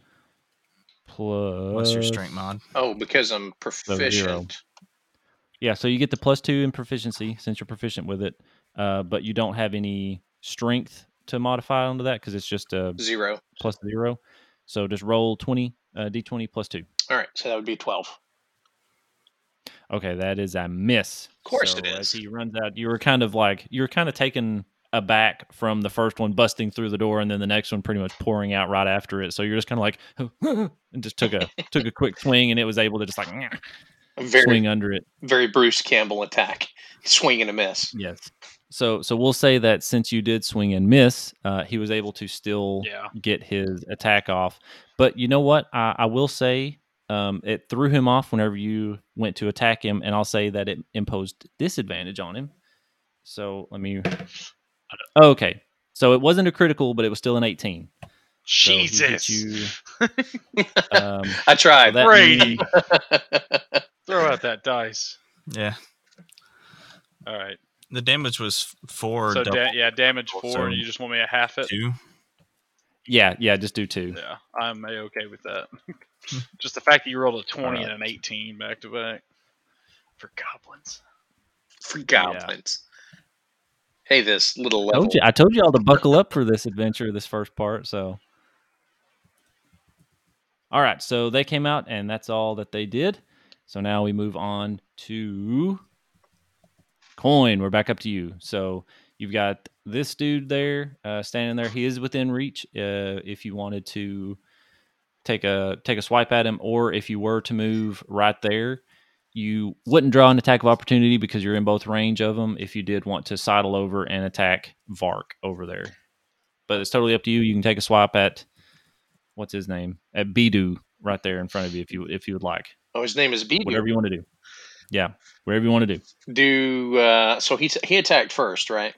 plus What's your strength mod? Oh, because I'm zero. proficient. Yeah, so you get the plus two in proficiency since you're proficient with it, uh, but you don't have any strength to modify onto that because it's just a Zero. plus zero. So just roll twenty uh, d20 plus two. All right, so that would be twelve. Okay, that is a miss. Of course so it As he runs out, you were kind of like you were kind of taken aback from the first one busting through the door, and then the next one pretty much pouring out right after it. So you're just kind of like, and just took a took a quick swing, and it was able to just like very swing under it. very Bruce Campbell attack. swing and a miss. Yes. So so we'll say that since you did swing and miss, uh, he was able to still Yeah. get his attack off. But you know what? I, I will say um, it threw him off whenever you went to attack him, and I'll say that it imposed disadvantage on him. So let me. Oh, okay. So it wasn't a critical, but it was still an 18. So Jesus. you, um, I tried. that Brady. means- Throw out that dice. Yeah. All right. The damage was four. so da- yeah, damage four. so you just want me to half it? two. yeah, yeah, just do two. Yeah, I'm a okay with that. just the fact that you rolled a twenty Alright. and an eighteen back to back for goblins. For goblins. Hey, this little I level. told you, I told you all to buckle up for this adventure, this first part. So, all right, so they came out, and that's all that they did. So now we move on to coin. We're back up to you. So you've got this dude there, uh, standing there. He is within reach. Uh, if you wanted to take a take a swipe at him, or if you were to move right there, you wouldn't draw an attack of opportunity because you're in both range of them. If you did want to sidle over and attack Vark over there, but it's totally up to you. You can take a swipe at what's his name at Bidu right there in front of you if you if you would like. Oh, his name is Beat. Whatever you want to do. Yeah, whatever you want to do. Do uh, so he he attacked first, right?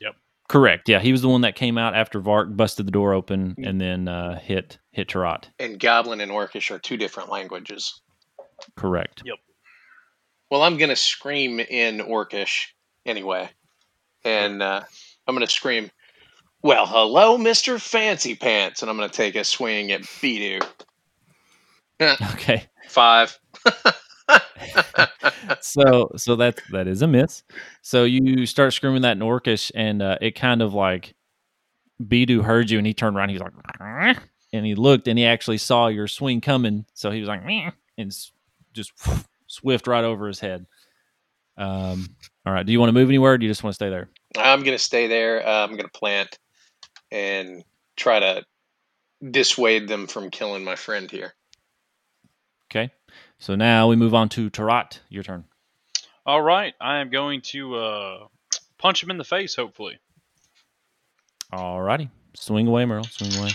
Yep. Correct. Yeah, he was the one that came out after Vark busted the door open and then uh, hit hit Tarot. And Goblin and Orcish are two different languages. Correct. Yep. Well, I'm gonna scream in Orcish anyway, and uh, I'm gonna scream, "Well, hello, Mister Fancy Pants," and I'm gonna take a swing at Bidu. Okay. Five. so so that's that is a miss. So you start screaming that in Orcish, and uh, it kind of like Bidu heard you, and he turned around. He's like, "Meh," and he looked, and he actually saw your swing coming. So he was like, and just swift right over his head. Um. All right. Do you want to move anywhere? Or do you just want to stay there? I'm gonna stay there. Uh, I'm gonna plant and try to dissuade them from killing my friend here. Okay. So now we move on to Tarat. Your turn. All right, I am going to uh, punch him in the face. Hopefully, All righty. Swing away, Merle. Swing away.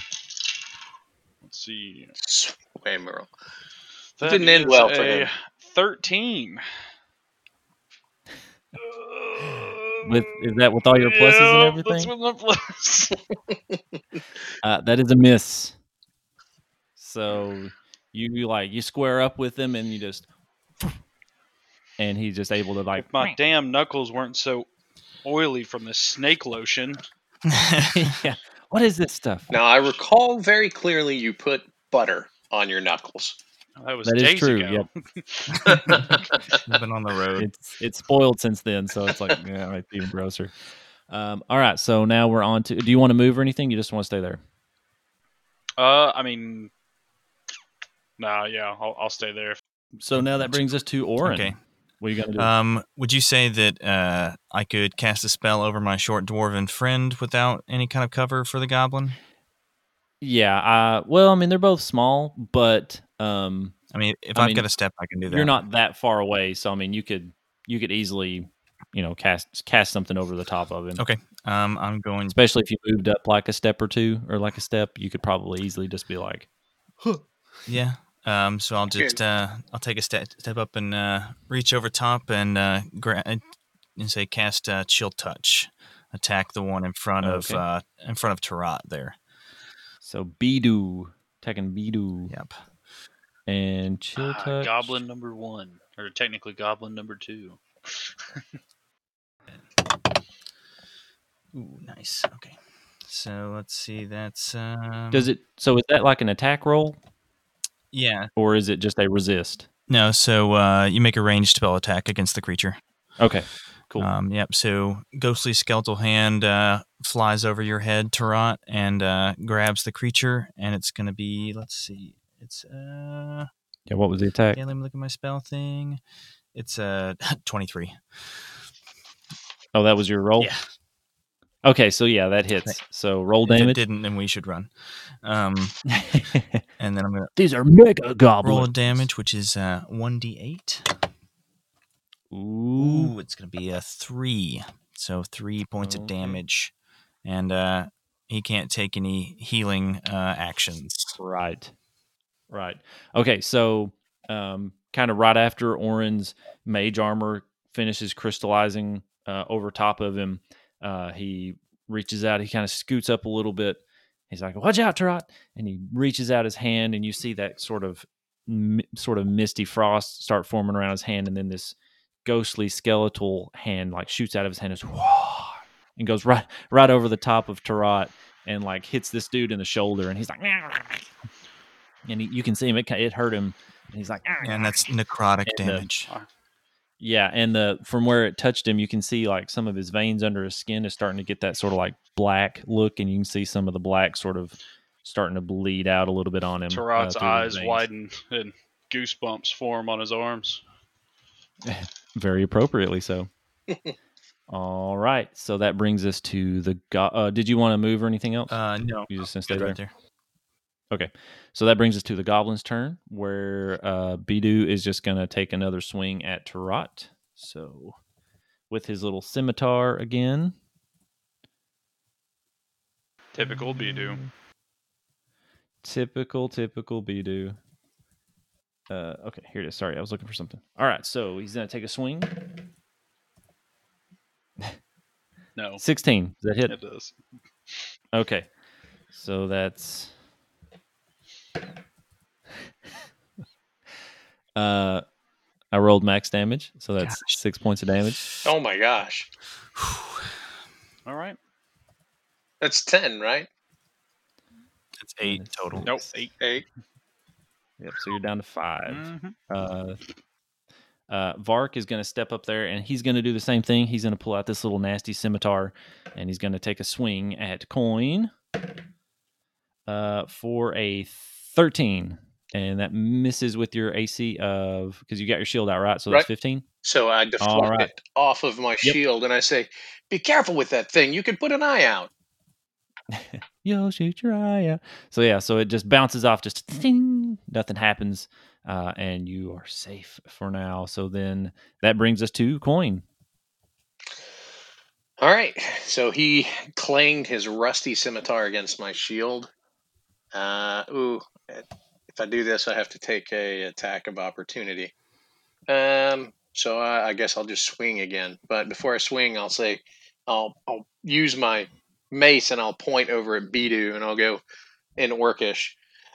let's see. Sway Merle. That didn't end well for a him. Thirteen. With is that with all your pluses Yeah, and That's everything? with my plus. Uh, that is a miss. So you, you like you square up with him and you just, and he's just able to like if my damn knuckles weren't so oily from the snake lotion. yeah. What is this stuff? Now I recall very clearly you put butter on your knuckles. That was That is days true, ago. We've been on the road. It's it's spoiled since then, so it's like yeah, it's even grosser. Um, all right, so now we're on to. Do you want to move or anything? You just want to stay there. Uh, I mean, nah, yeah, I'll, I'll stay there. So now that brings us to Orin. Okay. What are you gonna do? Um, would you say that uh, I could cast a spell over my short dwarven friend without any kind of cover for the goblin? yeah. Uh, well, I mean, they're both small, but um, I mean, if I I've mean, got a step, I can do that. you're not that far away. So I mean, you could you could easily, you know, cast cast something over the top of him. Okay. Um, I'm going. Especially if you moved up like a step or two, or like a step, you could probably easily just be like, Yeah. Um, so I'll just uh, I'll take a step step up and uh, reach over top and uh, gra- and say cast uh, chill touch, attack the one in front of uh, in front of Tarat there. so Bidu, taking Bidu, Yep. and chill Ah, touch. goblin number one, or technically goblin number two. Ooh, nice. Okay. So let's see. That's um, Does it? So is that like an attack roll, yeah. or is it just a resist? No. So uh, you make a ranged spell attack against the creature. Okay, cool. Um, yep. So ghostly skeletal hand uh, flies over your head, Tarat, and uh, grabs the creature, and it's gonna be. Let's see. It's uh. yeah. What was the attack? Yeah, let me look at my spell thing. It's uh 23. Oh, that was your roll. Yeah. Okay, so yeah, that hits. So roll If it damage. didn't, then we should run. Um, and then I'm gonna These are mega roll a damage, which is uh 1d8. Ooh, Ooh, it's going to be a three. So three points of damage, and uh, he can't take any healing uh, actions. Right. Right. Okay, so um, kind of right after Orin's mage armor finishes crystallizing uh, over top of him, uh, he reaches out. He kind of scoots up a little bit. He's like, "Watch out, Tarot!" And he reaches out his hand, and you see that sort of mi- sort of misty frost start forming around his hand, and then this ghostly skeletal hand like shoots out of his hand, and, goes, and goes right right over the top of Tarot and like hits this dude in the shoulder, and he's like, and he, you can see him. It, it hurt him, and he's like, And that's necrotic And, damage. Yeah. And the from where it touched him, you can see like some of his veins under his skin is starting to get that sort of like black look, and you can see some of the black sort of starting to bleed out a little bit on him. uh, Tarot's through his eyes widen and goosebumps form on his arms. very appropriately so. All right, so that brings us to the. Go- uh, did you want to move or anything else? Uh, no, you just gonna stay good there. right there. Okay, so that brings us to the goblin's turn, where uh, Bidu is just going to take another swing at Tarot. So, with his little scimitar again. Typical. Bidu. Typical, typical Bidu. Uh, okay, here it is. Sorry, I was looking for something. All right, so he's going to take a swing. No, 16. Does that hit? it does. Okay, so that's. Uh, I rolled max damage, so that's six points of damage. Oh my gosh. All right. That's 10, right? That's eight total. Nope. Eight. Eight. Yep, so you're down to 5 Mhm. Uh, uh, Vark is going to step up there and he's going to do the same thing. He's going to pull out this little nasty scimitar and he's going to take a swing at Coin uh, for a 13. And that misses with your AC of because you got your shield out, right? So that's Right. 15. So I deflect right. it off of my Yep. shield and I say, Be careful with that thing. You could put an eye out. You'll shoot your eye out. So yeah, so it just bounces off, just ding, nothing happens, uh, and you are safe for now. So then that brings us to Coin. All right. So he clanged his rusty scimitar against my shield. Uh, ooh. If I do this, I have to take a attack of opportunity. Um. So I, I guess I'll just swing again. But before I swing, I'll say, I'll I'll use my mace and I'll point over at Bidu and I'll go in Orcish.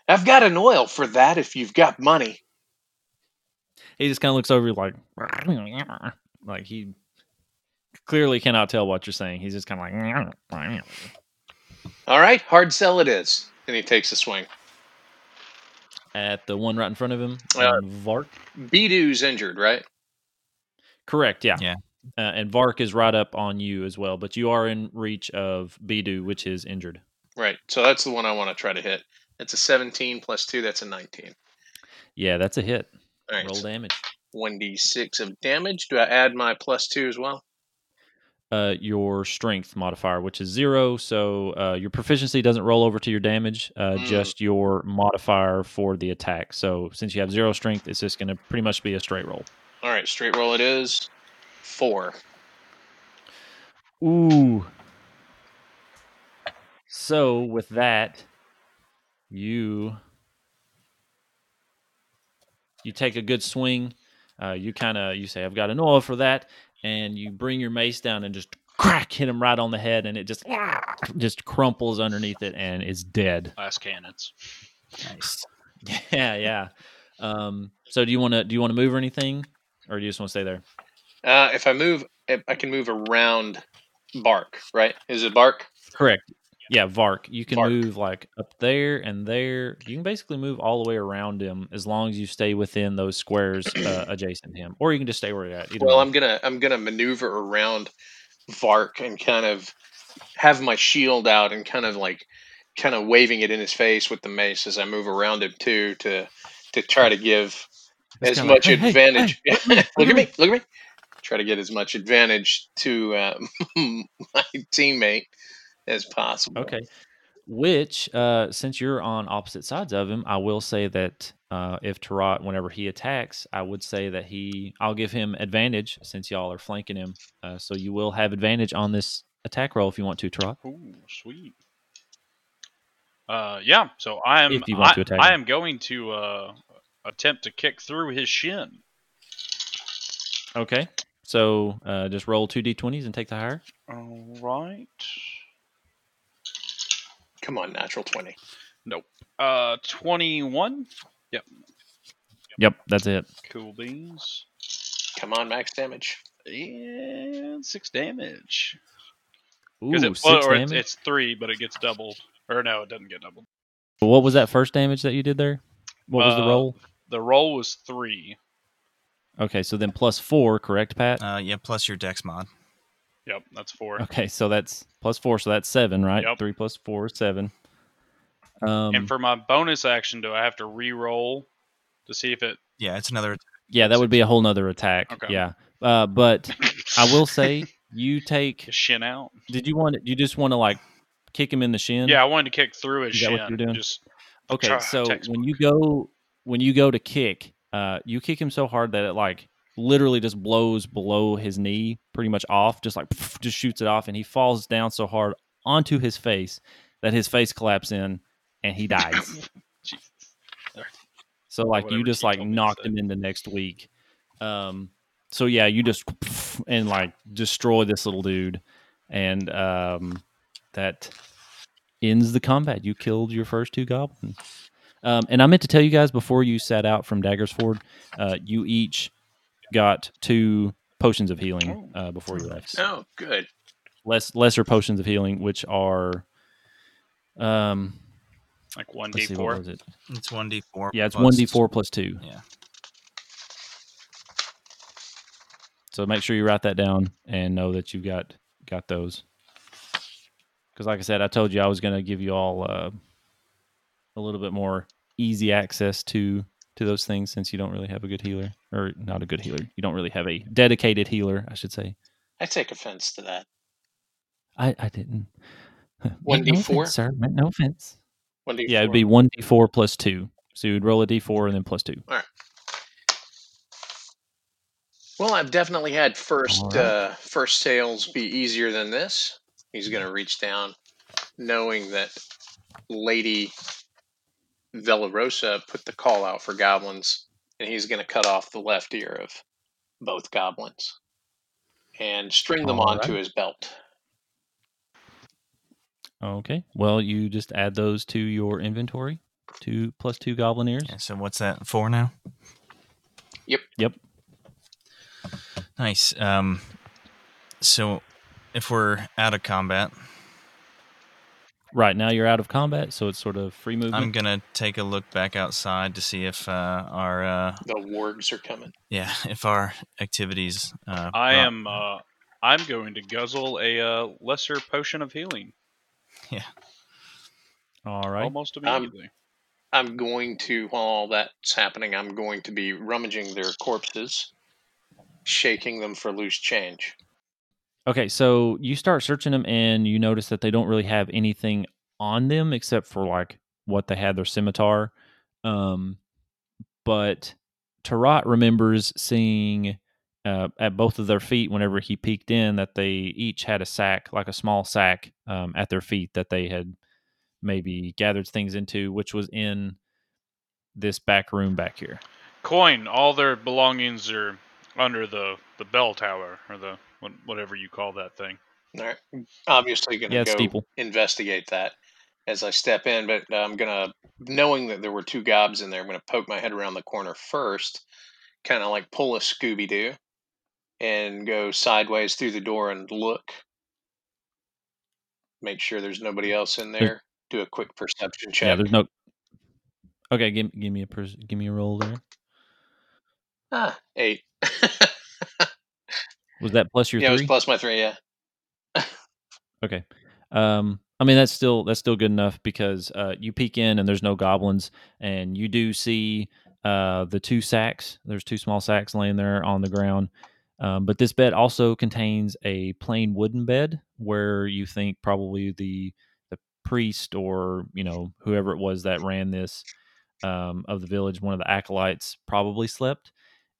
I've got an oil for that if you've got money. He just kind of looks over you like, like he clearly cannot tell what you're saying. He's just kind of like, All right, hard sell it is. And he takes a swing. At the one right in front of him. Uh, and Vark, Bidu's injured, right? correct? Yeah, Yeah. Uh, and Vark is right up on you as well, but you are in reach of Bidu, which is injured. Right. So that's the one I want to try to hit. It's a 17 plus 2, that's a 19. Yeah, that's a hit. All right. Roll damage. 1d6 of damage. Do I add my plus 2 as well? Uh, your strength modifier, which is zero. So uh, your proficiency doesn't roll over to your damage, uh, Mm. just your modifier for the attack. So since you have zero strength, it's just going to pretty much be a straight roll. All right, straight roll it is. 4. Ooh. So with that, you you take a good swing. Uh, you kind of you say, "I've got an oil for that," and you bring your mace down and just crack hit him right on the head, and it just just crumples underneath it and is dead. Last cannons. Nice. Yeah, yeah. Um, so do you want to do you want to move or anything, or do you just want to stay there? Uh, if I move, if I can move around Bark, right? Is it Bark? Correct. Yeah, Vark. You can Vark. move like up there and there. You can basically move all the way around him as long as you stay within those squares uh, adjacent to him, or you can just stay where you're at. Either Well, one. I'm gonna I'm gonna maneuver around Vark and kind of have my shield out and kind of like kind of waving it in his face with the mace as I move around him too to to try to give It's as much like, "Hey, hey, advantage. hey, look at me, look at me, me." look at me. Try to get as much advantage to uh, my teammate as possible. Okay. Which, uh, since you're on opposite sides of him, I will say that uh, if Tarot, whenever he attacks, I would say that he, I'll give him advantage since y'all are flanking him. Uh, so you will have advantage on this attack roll if you want to, Tarot. Ooh, sweet. Uh, yeah. So I am. If you want I, to attack I am going to uh, attempt to kick through his shin. Okay. So uh, just roll two d20s and take the higher. All right. Come on, natural 20. Nope. Uh, twenty-one. Yep, Yep, that's it. Cool beans. Come on, max damage. And six damage. Ooh, 'Cause it, six well, or it's, damage. it's three, but it gets doubled. Or no, it doesn't get doubled. What was that first damage that you did there? What was the Uh, roll? The roll was three. Okay, so then plus four, correct, Pat? Uh, yeah, plus your dex mod. Yep, that's four. Okay, so that's plus four, so that's seven, right? Yep. Three plus four is seven. Um, and for my bonus action, do I have to re-roll to see if it? Yeah, it's another. yeah, that would be a whole nother attack. Okay. Yeah, uh, but I will say you take. shin out. Did you want? You just want to like kick him in the shin? Yeah, I wanted to kick through his Is that shin. what you're doing? Just Okay, Try- so textbook. when you go when you go to kick, uh, you kick him so hard that it like literally just blows below his knee, pretty much off, just like just shoots it off, and he falls down so hard onto his face that his face collapses in and he dies. So like you just like knocked him into next week. Um, so yeah, you just and like destroy this little dude, and um, that ends the combat. You killed your first two goblins. Um, and I meant to tell you guys before you set out from Dagger's Ford, uh, you each got two potions of healing uh, before you left. Oh, good. Less lesser potions of healing, which are, um, like one d four. was it? It's one d four. Yeah, it's one d four plus two. Yeah. So make sure you write that down and know that you've got got those. Because, like I said, I told you I was going to give you all uh, a little bit more easy access to to those things since you don't really have a good healer, or not a good healer. You don't really have a dedicated healer, I should say. I take offense to that. I I didn't. One D4? sir. No offense. One d4. Yeah, it'd be one d four plus two. So you'd roll a d four and then plus two. All right. Well, I've definitely had first All right. uh, first sales be easier than this. He's going to reach down, knowing that Lady Velarosa put the call out for goblins, and he's going to cut off the left ear of both goblins and string them All onto right. his belt. Okay. Well, you just add those to your inventory. Two plus two goblin ears. Yeah, so what's that for now? Yep. Yep. Nice. Um, so if we're out of combat, Right now you're out of combat, so it's sort of free movement. I'm gonna take a look back outside to see if uh, our uh, The wargs are coming. yeah if our activities. Uh, I brought- am. Uh, I'm going to guzzle a uh, lesser potion of healing Yeah. All right. almost Um, immediately. I'm going to, while all that's happening, I'm going to be rummaging their corpses, shaking them for loose change. Okay, so you start searching them and you notice that they don't really have anything on them except for like what they had their scimitar. Um, but Tarot remembers seeing uh, at both of their feet whenever he peeked in that they each had a sack, like a small sack, um, at their feet that they had maybe gathered things into, which was in this back room back here. Coin. All their belongings are under the the bell tower or the whatever you call that thing. All right. Obviously, going to Yeah, go steeple. investigate that as I step in, but I'm going to, knowing that there were two gobs in there, I'm going to poke my head around the corner first, kind of like pull a Scooby Doo, and go sideways through the door and look. Make sure there's nobody else in there. Do a quick perception check. Yeah, there's no. Okay, give give me a pers- give me a roll there. ah, eight. Was that plus your yeah, it was plus my three. Yeah. Okay. Um, I mean that's still that's still good enough because uh, you peek in and there's no goblins, and you do see uh, the two sacks. There's two small sacks laying there on the ground. Um, but this bed also contains a plain wooden bed where you think probably the the priest or you know whoever it was that ran this um, of the village, one of the acolytes probably slept,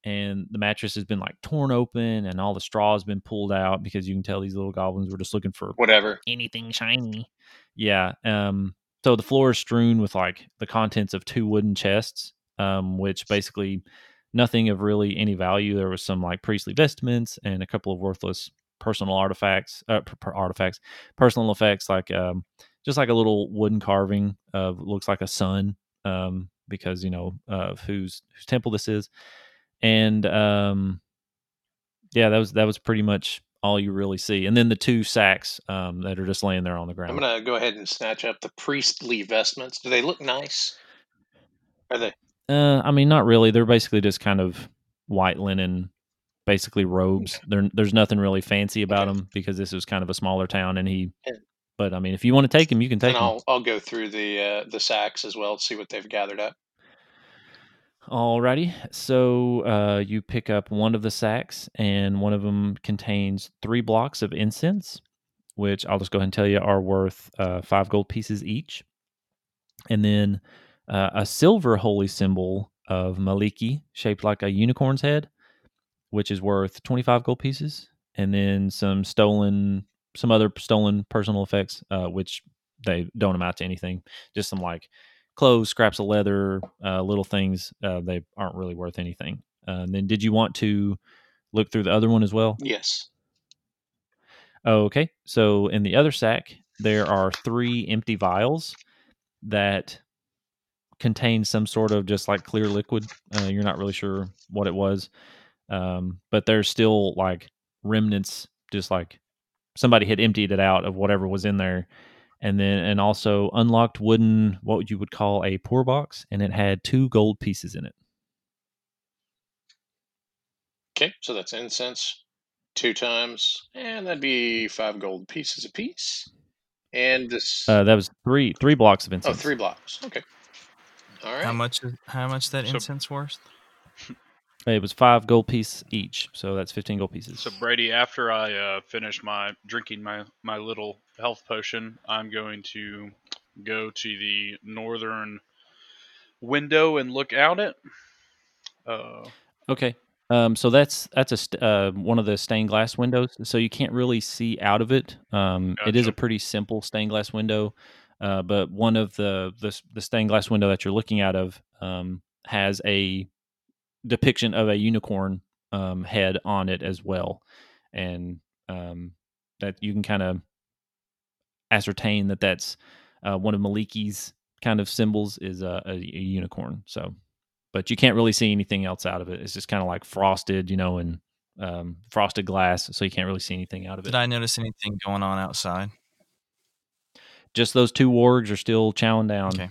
and the mattress has been like torn open and all the straw has been pulled out because you can tell these little goblins were just looking for Whatever. anything shiny. Yeah. Um. So the floor is strewn with like the contents of two wooden chests, um, which basically nothing of really any value. There was some like priestly vestments and a couple of worthless personal artifacts, uh, p- p- artifacts, personal effects, like um, just like a little wooden carving of looks like a sun, um, because you know of whose whose temple this is, and um, yeah, that was that was pretty much all you really see, and then the two sacks um, that are just laying there on the ground. I'm gonna go ahead and snatch up the priestly vestments. Do they look nice? Are they? Uh, I mean, not really. They're basically just kind of white linen, basically robes. There, there's nothing really fancy about Okay. them because this is kind of a smaller town, and he. But I mean, if you want to take them, you can take and. I'll I'll go through the uh, the sacks as well to see what they've gathered up. Alrighty. So uh, you pick up one of the sacks, and one of them contains three blocks of incense, which I'll just go ahead and tell you are worth uh, five gold pieces each. And then uh, a silver holy symbol of Mielikki, shaped like a unicorn's head, which is worth 25 gold pieces. And then some stolen, some other stolen personal effects, uh, which they don't amount to anything. Just some like clothes, scraps of leather, uh, little things. Uh, they aren't really worth anything. Uh, and then, did you want to look through the other one as well? Yes. Okay. So in the other sack, there are three empty vials that contain some sort of just like clear liquid. Uh, you're not really sure what it was, um, but there's still like remnants, just like somebody had emptied it out of whatever was in there. And then, and also unlocked wooden, what you would call a pour box, and it had two gold pieces in it. Okay, so that's incense two times, and that'd be five gold pieces apiece. And this Uh, that was three three blocks of oh, incense. three blocks. Okay. All right. How much? How much that So- incense worth? It was five gold piece each, so that's fifteen gold pieces. So Brady, after I uh, finish my drinking my my little health potion, I'm going to go to the northern window and look out it. Uh, Okay. Um, so that's that's a st- uh, one of the stained glass windows, so you can't really see out of it. Um, It is a pretty simple stained glass window, uh, but one of the, the the stained glass window that you're looking out of um, has a depiction of a unicorn um, head on it as well, and um, that you can kind of ascertain that that's uh, one of Mielikki's kind of symbols is a, a, a unicorn. So but you can't really see anything else out of it. It's just kind of like frosted, you know, and um, frosted glass, so you can't really see anything out of it. Did I notice anything going on outside? just those two wargs are still chowing down. Okay.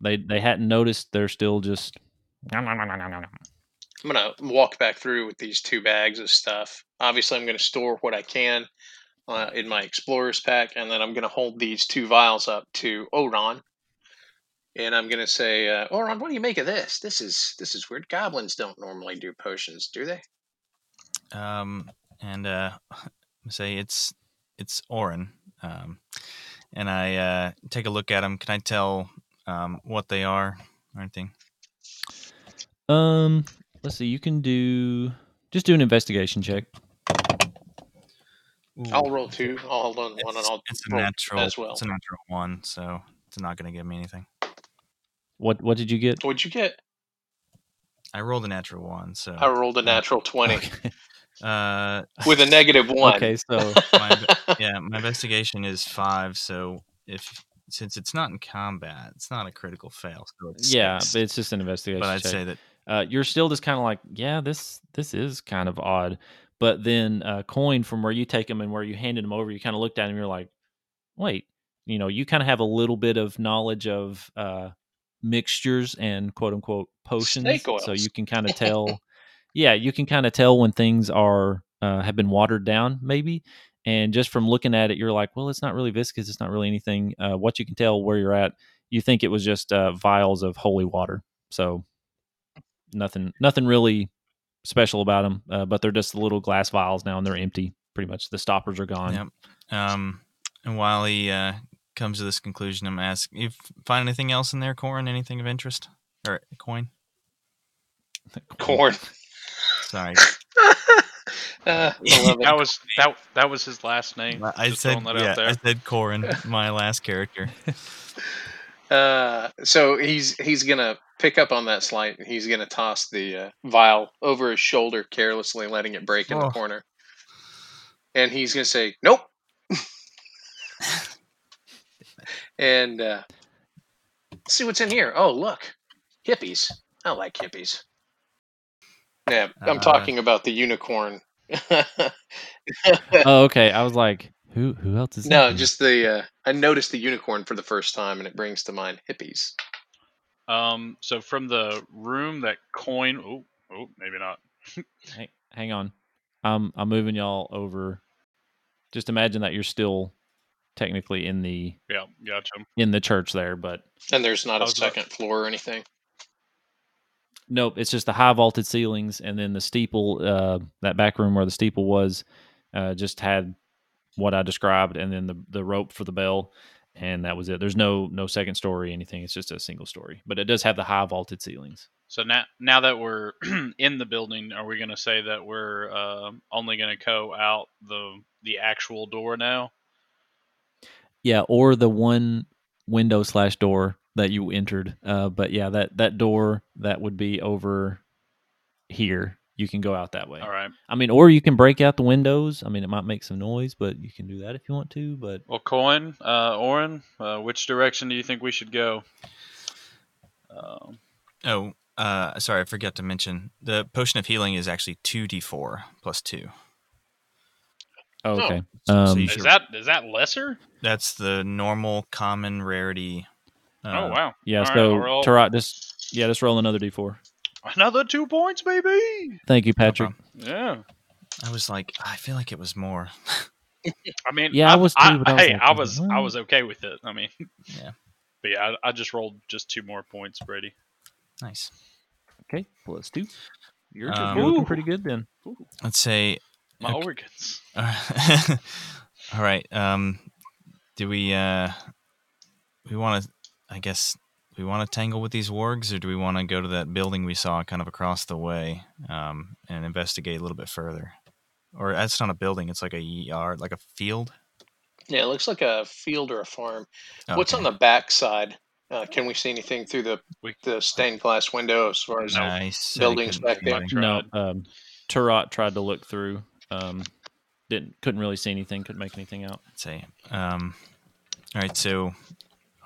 They they hadn't noticed. They're still just. I'm gonna walk back through with these two bags of stuff. Obviously, I'm gonna store what I can uh, in my explorer's pack, and then I'm gonna hold these two vials up to Oron, and I'm gonna say, uh, Oron, what do you make of this? This is this is weird. Goblins don't normally do potions, do they? Um, and uh, say it's it's Orin. Um, and I uh, take a look at them. Can I tell um, what they are or anything? Um, let's see. You can do just do an investigation check. I'll roll two. I'll hold on one, and It's, I'll it's a roll natural. as well. It's a natural one, so it's not going to give me anything. What what did you get? What'd you get? I rolled a natural one, so I rolled a natural twenty Okay. uh, with a negative one. okay, so my, yeah, my investigation is five. So if since it's not in combat, it's not a critical fail. So it's yeah, six. but it's just an investigation. but I'd check. say that uh, you're still just kind of like, yeah, this this is kind of odd. But then uh, coin from where you take them and where you handed them over, you kind of looked at them. You're like, wait, you know, you kind of have a little bit of knowledge of uh, mixtures and quote unquote potions, so you can kind of tell. yeah, you can kind of tell when things are uh, have been watered down, maybe. And just from looking at it, you're like, well, it's not really viscous. It's not really anything. Uh, what you can tell where you're at, you think it was just uh, vials of holy water. So nothing nothing really special about them uh, but they're just little glass vials now and they're empty pretty much the stoppers are gone Yep. Um, and while he uh, comes to this conclusion, I'm ask you find anything else in there, Corin? Anything of interest or coin? Corn. Sorry, Uh, I love it. That was that that was his last name. I Just said that yeah, out there. I said Corin, my last character. Uh, so he's he's gonna pick up on that slight. and He's gonna toss the uh, vial over his shoulder, carelessly letting it break in the corner. And he's gonna say, "Nope." and uh, see what's in here. Oh, look, hippies. I like hippies. Yeah, I'm Uh, talking about the unicorn. Oh, okay. I was like, who who else is no, just the. Uh, I noticed the unicorn for the first time, and it brings to mind hippies. Um, so from the room that coin. Oh, oh, maybe not. hang, hang on. I'm I'm moving y'all over. Just imagine that you're still technically in the Yeah, gotcha. in the church there, but And there's not a How's that? second floor or anything. nope, it's just the high vaulted ceilings and then the steeple, uh that back room where the steeple was, uh just had what I described and then the the rope for the bell and that was it. There's no no second story anything. It's just a single story. But it does have the high vaulted ceilings. So now, now that we're in the building, are we going to say that we're uh, only going to go out the the actual door now? Yeah, or the one window slash door that you entered. Uh, but yeah, that that door that would be over here. You can go out that way. All right. I mean, or you can break out the windows. I mean, it might make some noise, but you can do that if you want to. But Well, Coin, uh, Oren, uh, which direction do you think we should go? Um, Oh, uh, sorry, I forgot to mention the potion of healing is actually two d four plus two. oh, okay, So- so um, you is should- that is that lesser? That's the normal common rarity. oh uh, wow! yeah. All right, so I'll roll- Tarat, just yeah, just roll another d4. Another two points, baby. Thank you, Patrick. Yeah. I was like, I feel like it was more. I mean, Yeah, I was too, but I was hey, like, I was I was okay with it. I mean, Yeah. But yeah, I, I just rolled just two more points, Brady. nice. Okay, plus two. You're, Um, you're looking pretty good then. Let's say. My Okay. organs. all right. Um, do we? Uh, we want to. I guess we want to tangle with these wargs, or do we want to go to that building we saw kind of across the way um, and investigate a little bit further? Or that's not a building; it's like a yard, like a field. Yeah, it looks like a field or a farm. What's on the back side? Uh, can we see anything through the We- the stained glass window as far as Nice. buildings back there? see. No, tried. um, Tarat tried to look through. Um, didn't couldn't really see anything. Couldn't make anything out. Let's see. Um, all right, so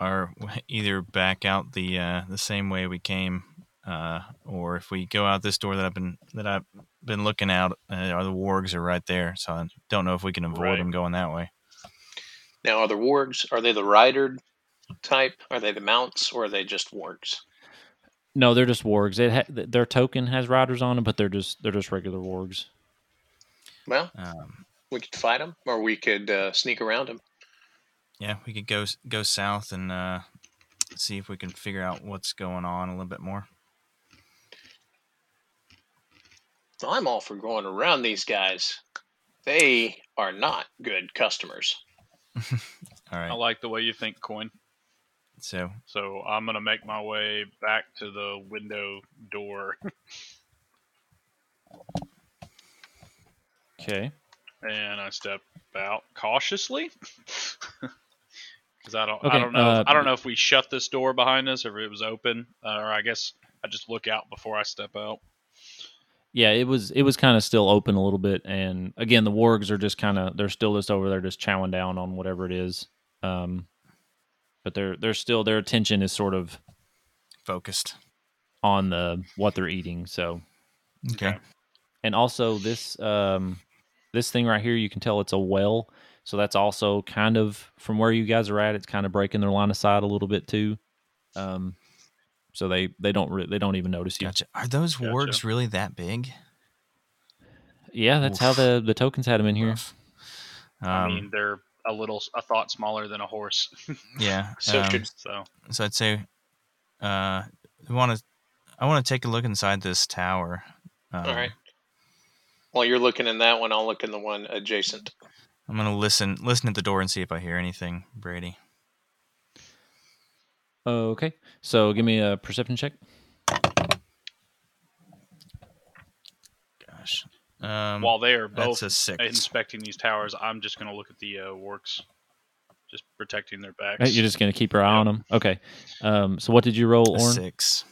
our either back out the uh, the same way we came, uh, or if we go out this door that I've been that I've been looking out, uh, are the wargs are right there. So I don't know if we can avoid Right. them going that way. Now, are the wargs? Are they the ridered type? Are they the mounts, or are they just wargs? No, they're just wargs. It ha- their token has riders on them, but they're just they're just regular wargs. Well, Um, we could fight them, or we could uh, sneak around them. Yeah, we could go go south and uh, see if we can figure out what's going on a little bit more. I'm all for going around these guys. They are not good customers. All I like the way you think, Coin. so So I'm gonna make my way back to the window door, Okay. and I step out cautiously. Because I don't, I don't know, if, uh, I don't know if we shut this door behind us or if it was open, uh, or I guess I just look out before I step out. Yeah, it was it was kind of still open a little bit, and again, the wargs are just kind of they're still just over there, just chowing down on whatever it is. Um, but they're they're still their attention is sort of focused. on the what they're eating. So, Okay. and also this um this thing right here, you can tell it's a well. So that's also kind of from where you guys are at. It's kind of breaking their line of sight a little bit too. Um, so they they don't re- they don't even notice you. Gotcha. Are those Gotcha. wargs really that big? Yeah, that's how the the tokens had them in here. Rough. I Um, mean, they're a little, a thought smaller than a horse. yeah. So um, should so So I'd say, uh, we want to. I want to take a look inside this tower. Um, all right. While you're looking in that one, I'll look in the one adjacent. I'm gonna listen listen at the door and see if I hear anything, Brady. Okay, so give me a perception check. Gosh. Um, While they are both inspecting these towers, I'm just going to look at the uh, wargs, just protecting their backs. Hey, You're just gonna keep your eye on them. Okay. Um, so what did you roll, A Orin? six.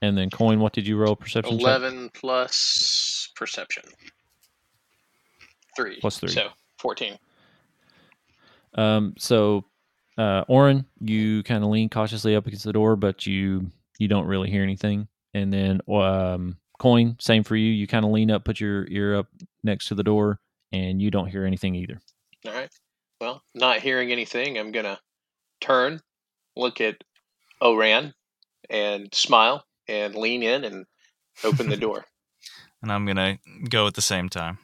And then coin. What did you roll? Perception check. Eleven plus perception. Three. Plus three. So fourteen. Um, so, uh, Orin, you kind of lean cautiously up against the door, but you you don't really hear anything. And then, um, coin, same for you. You kind of lean up, put your ear up next to the door, and you don't hear anything either. All right. Well, not hearing anything, I'm gonna turn, look at Oran, and smile and lean in and open the door. And I'm gonna go at the same time.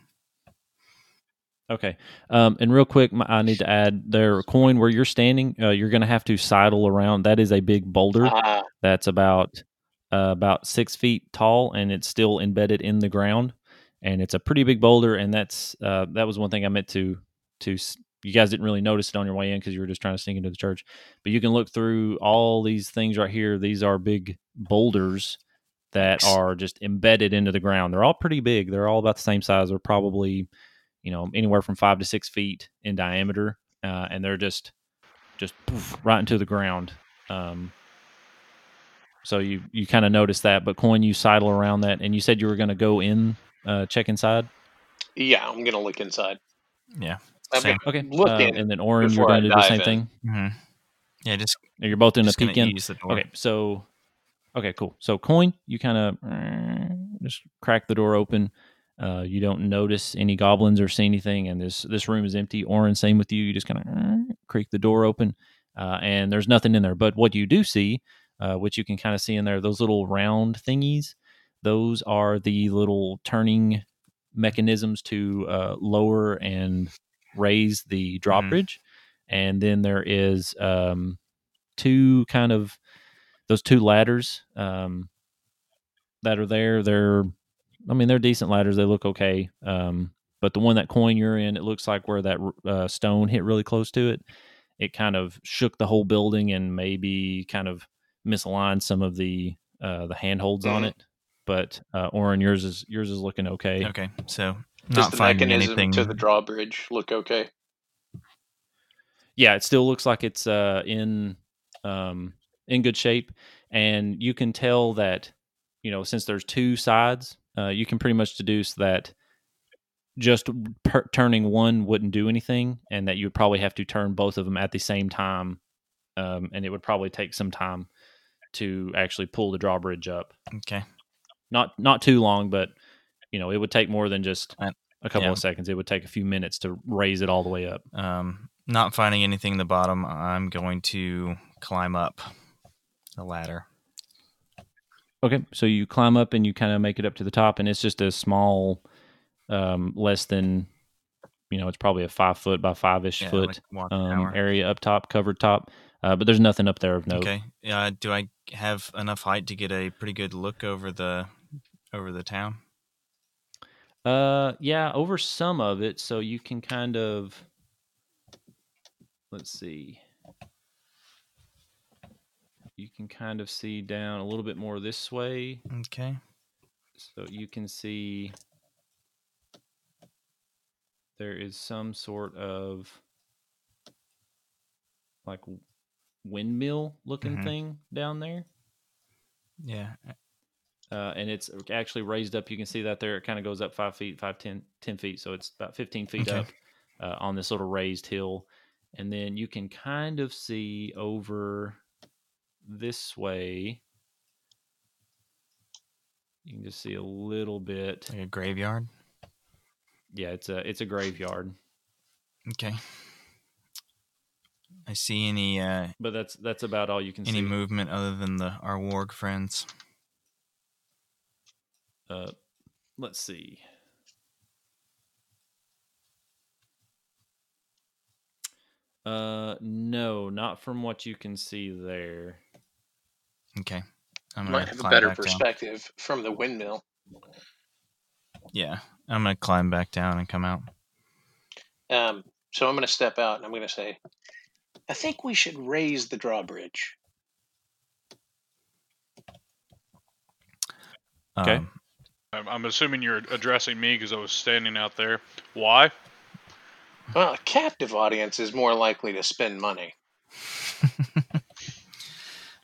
Okay. Um, and real quick, my, I need to add there, coin where you're standing. Uh, you're going to have to sidle around. That is a big boulder. Ah, that's about uh, about six feet tall and it's still embedded in the ground and it's a pretty big boulder and that's uh, that was one thing i meant to to you guys didn't really notice it on your way in because you were just trying to sneak into the church but you can look through all these things right here these are big boulders that are just embedded into the ground they're all pretty big they're all about the same size they're probably you know anywhere from five to six feet in diameter uh, and they're just just poof, right into the ground um, so you you kind of notice that, but coin you sidle around that, and you said you were going to go in, uh, check inside. yeah, I'm gonna look inside. Yeah. I'm Same. Okay, look uh, in. and then Oren, you're before going to do the same in. thing. hmm Yeah. Just, You're both in a gonna peek in. use the door. Okay, so okay, cool. So coin, you kind of just crack the door open. Uh, you don't notice any goblins or see anything, and this this room is empty. Oren, same with you. You just kind of creak the door open, uh, and there's nothing in there. But what you do see, uh, which you can kind of see in there, those little round thingies, those are the little turning mechanisms to uh, lower and raise the drawbridge. And then there is um, two kind of those two ladders um, that are there. They're, I mean, they're decent ladders. They look okay. Um, but the one that coin you're in, it looks like where that uh, stone hit really close to it. It kind of shook the whole building and maybe kind of misaligned some of the uh, the handholds on Mhm. it. But uh, Oren, yours is yours is looking okay. Okay. So Does not the finding mechanism anything. to the drawbridge look okay? yeah, it still looks like it's uh, in um, in good shape, and you can tell that you know since there's two sides, uh, you can pretty much deduce that just per- turning one wouldn't do anything, and that you would probably have to turn both of them at the same time, um, and it would probably take some time to actually pull the drawbridge up. Okay. Not not too long, but you know it would take more than just a couple yeah. of seconds. It would take a few minutes to raise it all the way up. Um, not finding anything in the bottom, I'm going to climb up the ladder. Okay, so you climb up and you kind of make it up to the top, and it's just a small, um, less than, you know, it's probably a five foot by five ish Yeah, foot like um, area up top, covered top. Uh, but there's nothing up there of note. Okay. Uh, do I have enough height to get a pretty good look over the over the town? Uh, yeah, over some of it, so you can kind of, let's see, you can kind of see down a little bit more this way, Okay. so you can see there is some sort of like windmill looking Mhm. thing down there Yeah. uh, and it's actually raised up you can see that there it kind of goes up five feet five ten ten feet so it's about 15 feet Okay. up uh, on this little raised hill and then you can kind of see over this way you can just see a little bit Like a graveyard. yeah it's a it's a graveyard Okay. I see any uh, but that's that's about all you can any see Any movement other than the our warg friends. uh let's see uh no not from what you can see there Okay. I'm gonna Might have a better perspective down. from the windmill. Yeah, I'm gonna climb back down and come out. Um, so I'm gonna step out and I'm gonna say, I think we should raise the drawbridge. Okay. Um, I'm, I'm assuming you're addressing me because I was standing out there. Why? Well, a captive audience is more likely to spend money.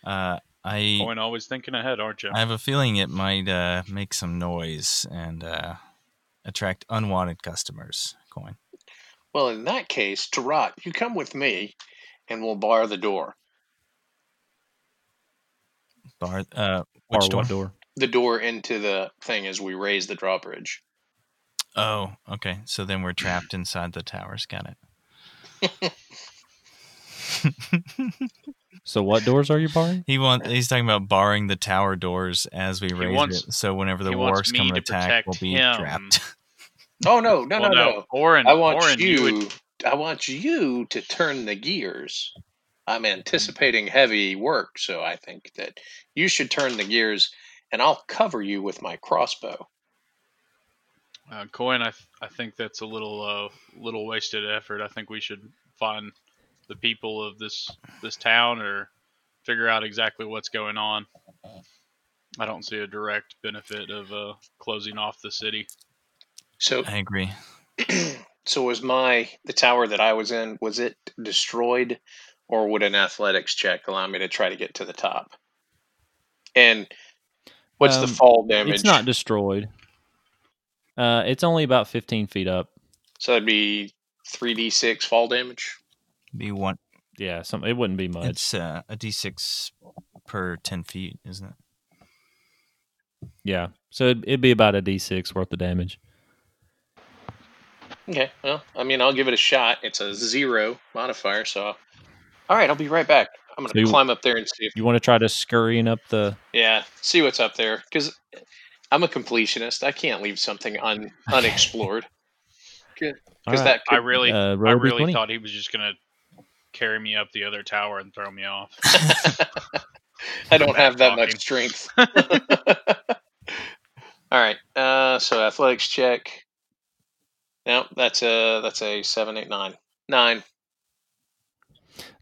uh, I Coin always thinking ahead, aren't you? I have a feeling it might uh, make some noise and uh, attract unwanted customers. Coin. Well, in that case, Tarot, you come with me, and we'll bar the door. Bar. Uh, which door? door? The door into the thing as we raise the drawbridge. Oh, okay. So then we're trapped inside the towers. Got it. So what doors are you barring? he want he's talking about barring the tower doors as we He raise wants- it. So whenever the he wants wargs come to attack, we'll be him. trapped. Oh no, no, well, no, no, no! Orin, I want Orin, you. would I want you to turn the gears. I'm anticipating heavy work, so I think that you should turn the gears, and I'll cover you with my crossbow. Uh, Coin, I, th- I think that's a little uh, little wasted effort. I think we should find the people of this this town or figure out exactly what's going on. I don't see a direct benefit of uh, closing off the city. So, I agree. so was my the tower that I was in? Was it destroyed, or would an athletics check allow me to try to get to the top? And what's the Um, fall damage? It's not destroyed. Uh, it's only about 15 feet up. so that'd be three d six fall damage. Be one. Yeah, some it wouldn't be much. It's uh, a d6 per ten feet, isn't it? yeah, so it'd, it'd be about a d6 worth of damage. Okay, well, I mean, I'll give it a shot. It's a zero modifier, so. All right, I'll be right back. I'm gonna So you- climb up there and see if You want to try to scurrying up the? yeah, see what's up there because I'm a completionist. I can't leave something un unexplored because All right. that I really, Uh, I really D20. thought he was just gonna carry me up the other tower and throw me off. I don't have that much strength. All right, uh, so athletics check. No, that's a that's a seven, eight, nine, nine.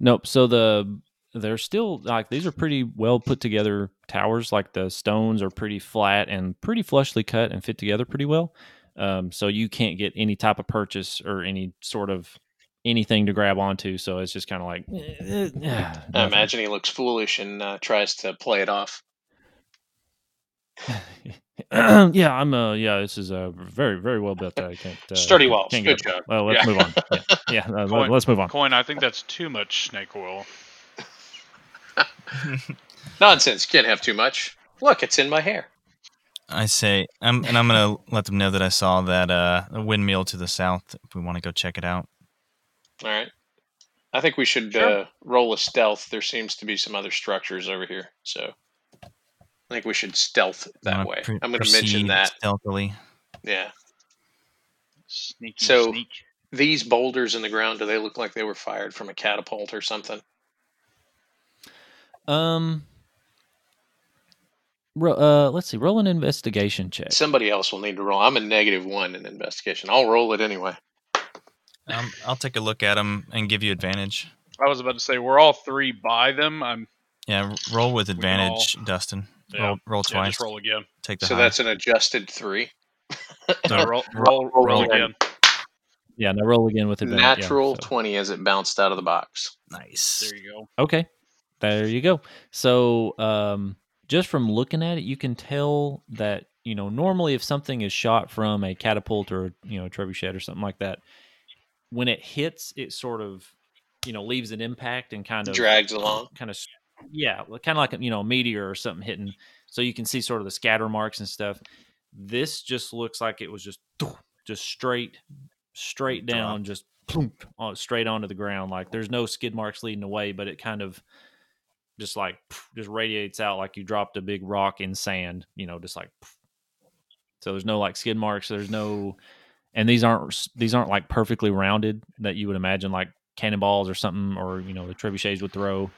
Nope. So the they're still like these are pretty well put together towers. Like the stones are pretty flat and pretty flushly cut and fit together pretty well. Um, so you can't get any type of purchase or any sort of anything to grab onto. So it's just kind of like. eh, eh, I imagine he looks foolish and uh, tries to play it off. yeah, I'm. Uh, yeah, this is uh, very, very well built. I can't. Uh, Sturdy walls. can't Good get up. job. Well, let's Yeah. move on. Yeah, yeah uh, Coin- let, us move on. Coin, I think that's too much snake oil. Nonsense. Can't have too much. Look, it's in my hair. I say, I'm, and I'm gonna let them know that I saw that uh, a windmill to the south. If we want to go check it out. All right. I think we should Sure. uh, roll a stealth. There seems to be some other structures over here, so I think we should stealth that way. pr- I'm going to mention that. stealthily. Yeah. Sneaky So- sneak. These boulders in the ground, do they look like they were fired from a catapult or something? Um. Ro- uh, let's see. Roll an investigation check. Somebody else will need to roll. I'm a negative one in investigation. I'll roll it anyway. Um, I'll take a look at them and give you advantage. I was about to say we're all three by them. I'm Yeah, roll with can advantage, Dustin. Yeah. Roll, roll yeah, twice. just roll again. Take the So high. that's an adjusted three. No, No, roll, roll- roll, roll, roll again. Yeah, now roll again with advantage. yeah, Natural so- 20 as it bounced out of the box. nice. There you go. Okay. There you go. So, um, just from looking at it, you can tell that, you know, normally if something is shot from a catapult or, you know, a trebuchet or something like that, when it hits, it sort of, you know, leaves an impact and kind of Drags along. kind of, yeah, kind of like, a, you know, a meteor or something hitting. So you can see sort of the scatter marks and stuff. This just looks like it was just, just straight, straight Drop. down, just plump, on, uh, straight onto the ground. Like there's no skid marks leading away, but it kind of just like just radiates out like you dropped a big rock in sand, you know, just like so there's no like skid marks, there's no and these aren't these aren't like perfectly rounded that you would imagine like cannonballs or something or you know the trebuchets would throw.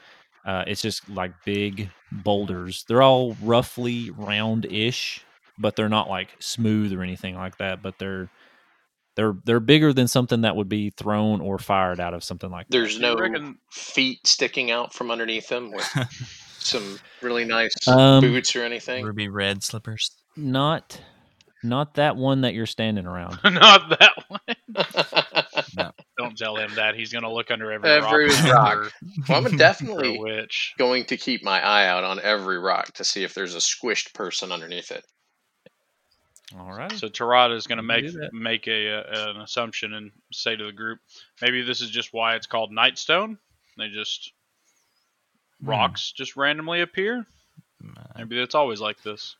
Uh, it's just like big boulders. They're all roughly round-ish, but they're not like smooth or anything like that. But they're they're they're bigger than something that would be thrown or fired out of something like that. There's You no reckon- feet sticking out from underneath them with some really nice Um, boots or anything. Ruby red slippers. Not, not that one that you're standing around. Not that one. Don't tell him that. He's gonna look under every, Every rock. rock. well, I'm for- for a definitely witch. going to keep my eye out on every rock to see if there's a squished person underneath it. All right. So Tarada is going to make can do that. make a, uh an assumption and say to the group, maybe this is just why it's called Nightstone. They just Hmm. rocks just randomly appear. Maybe it's always like this.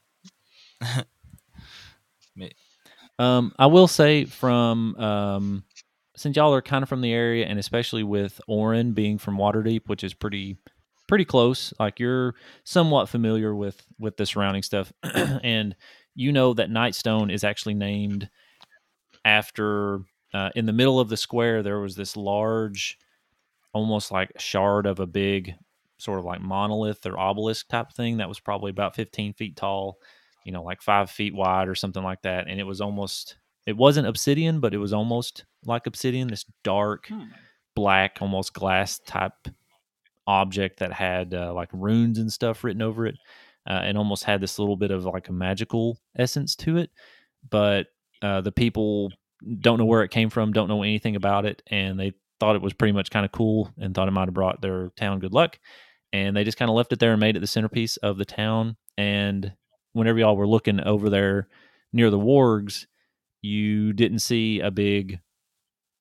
Um, I will say from um, since y'all are kind of from the area, and especially with Oren being from Waterdeep, which is pretty pretty close. Like you're somewhat familiar with with the surrounding stuff, and you know that Nightstone is actually named after. Uh, in the middle of the square, there was this large, almost like shard of a big, sort of like monolith or obelisk type thing that was probably about 15 feet tall you know, like five feet wide or something like that. And it was almost, it wasn't obsidian, but it was almost like obsidian, this dark, Hmm. black, almost glass type object that had uh, like runes and stuff written over it uh, and almost had this little bit of like a magical essence to it. But uh, the people don't know where it came from, don't know anything about it. And they thought it was pretty much kind of cool and thought it might have brought their town good luck. And they just kind of left it there and made it the centerpiece of the town. And whenever y'all were looking over there near the wargs, you didn't see a big,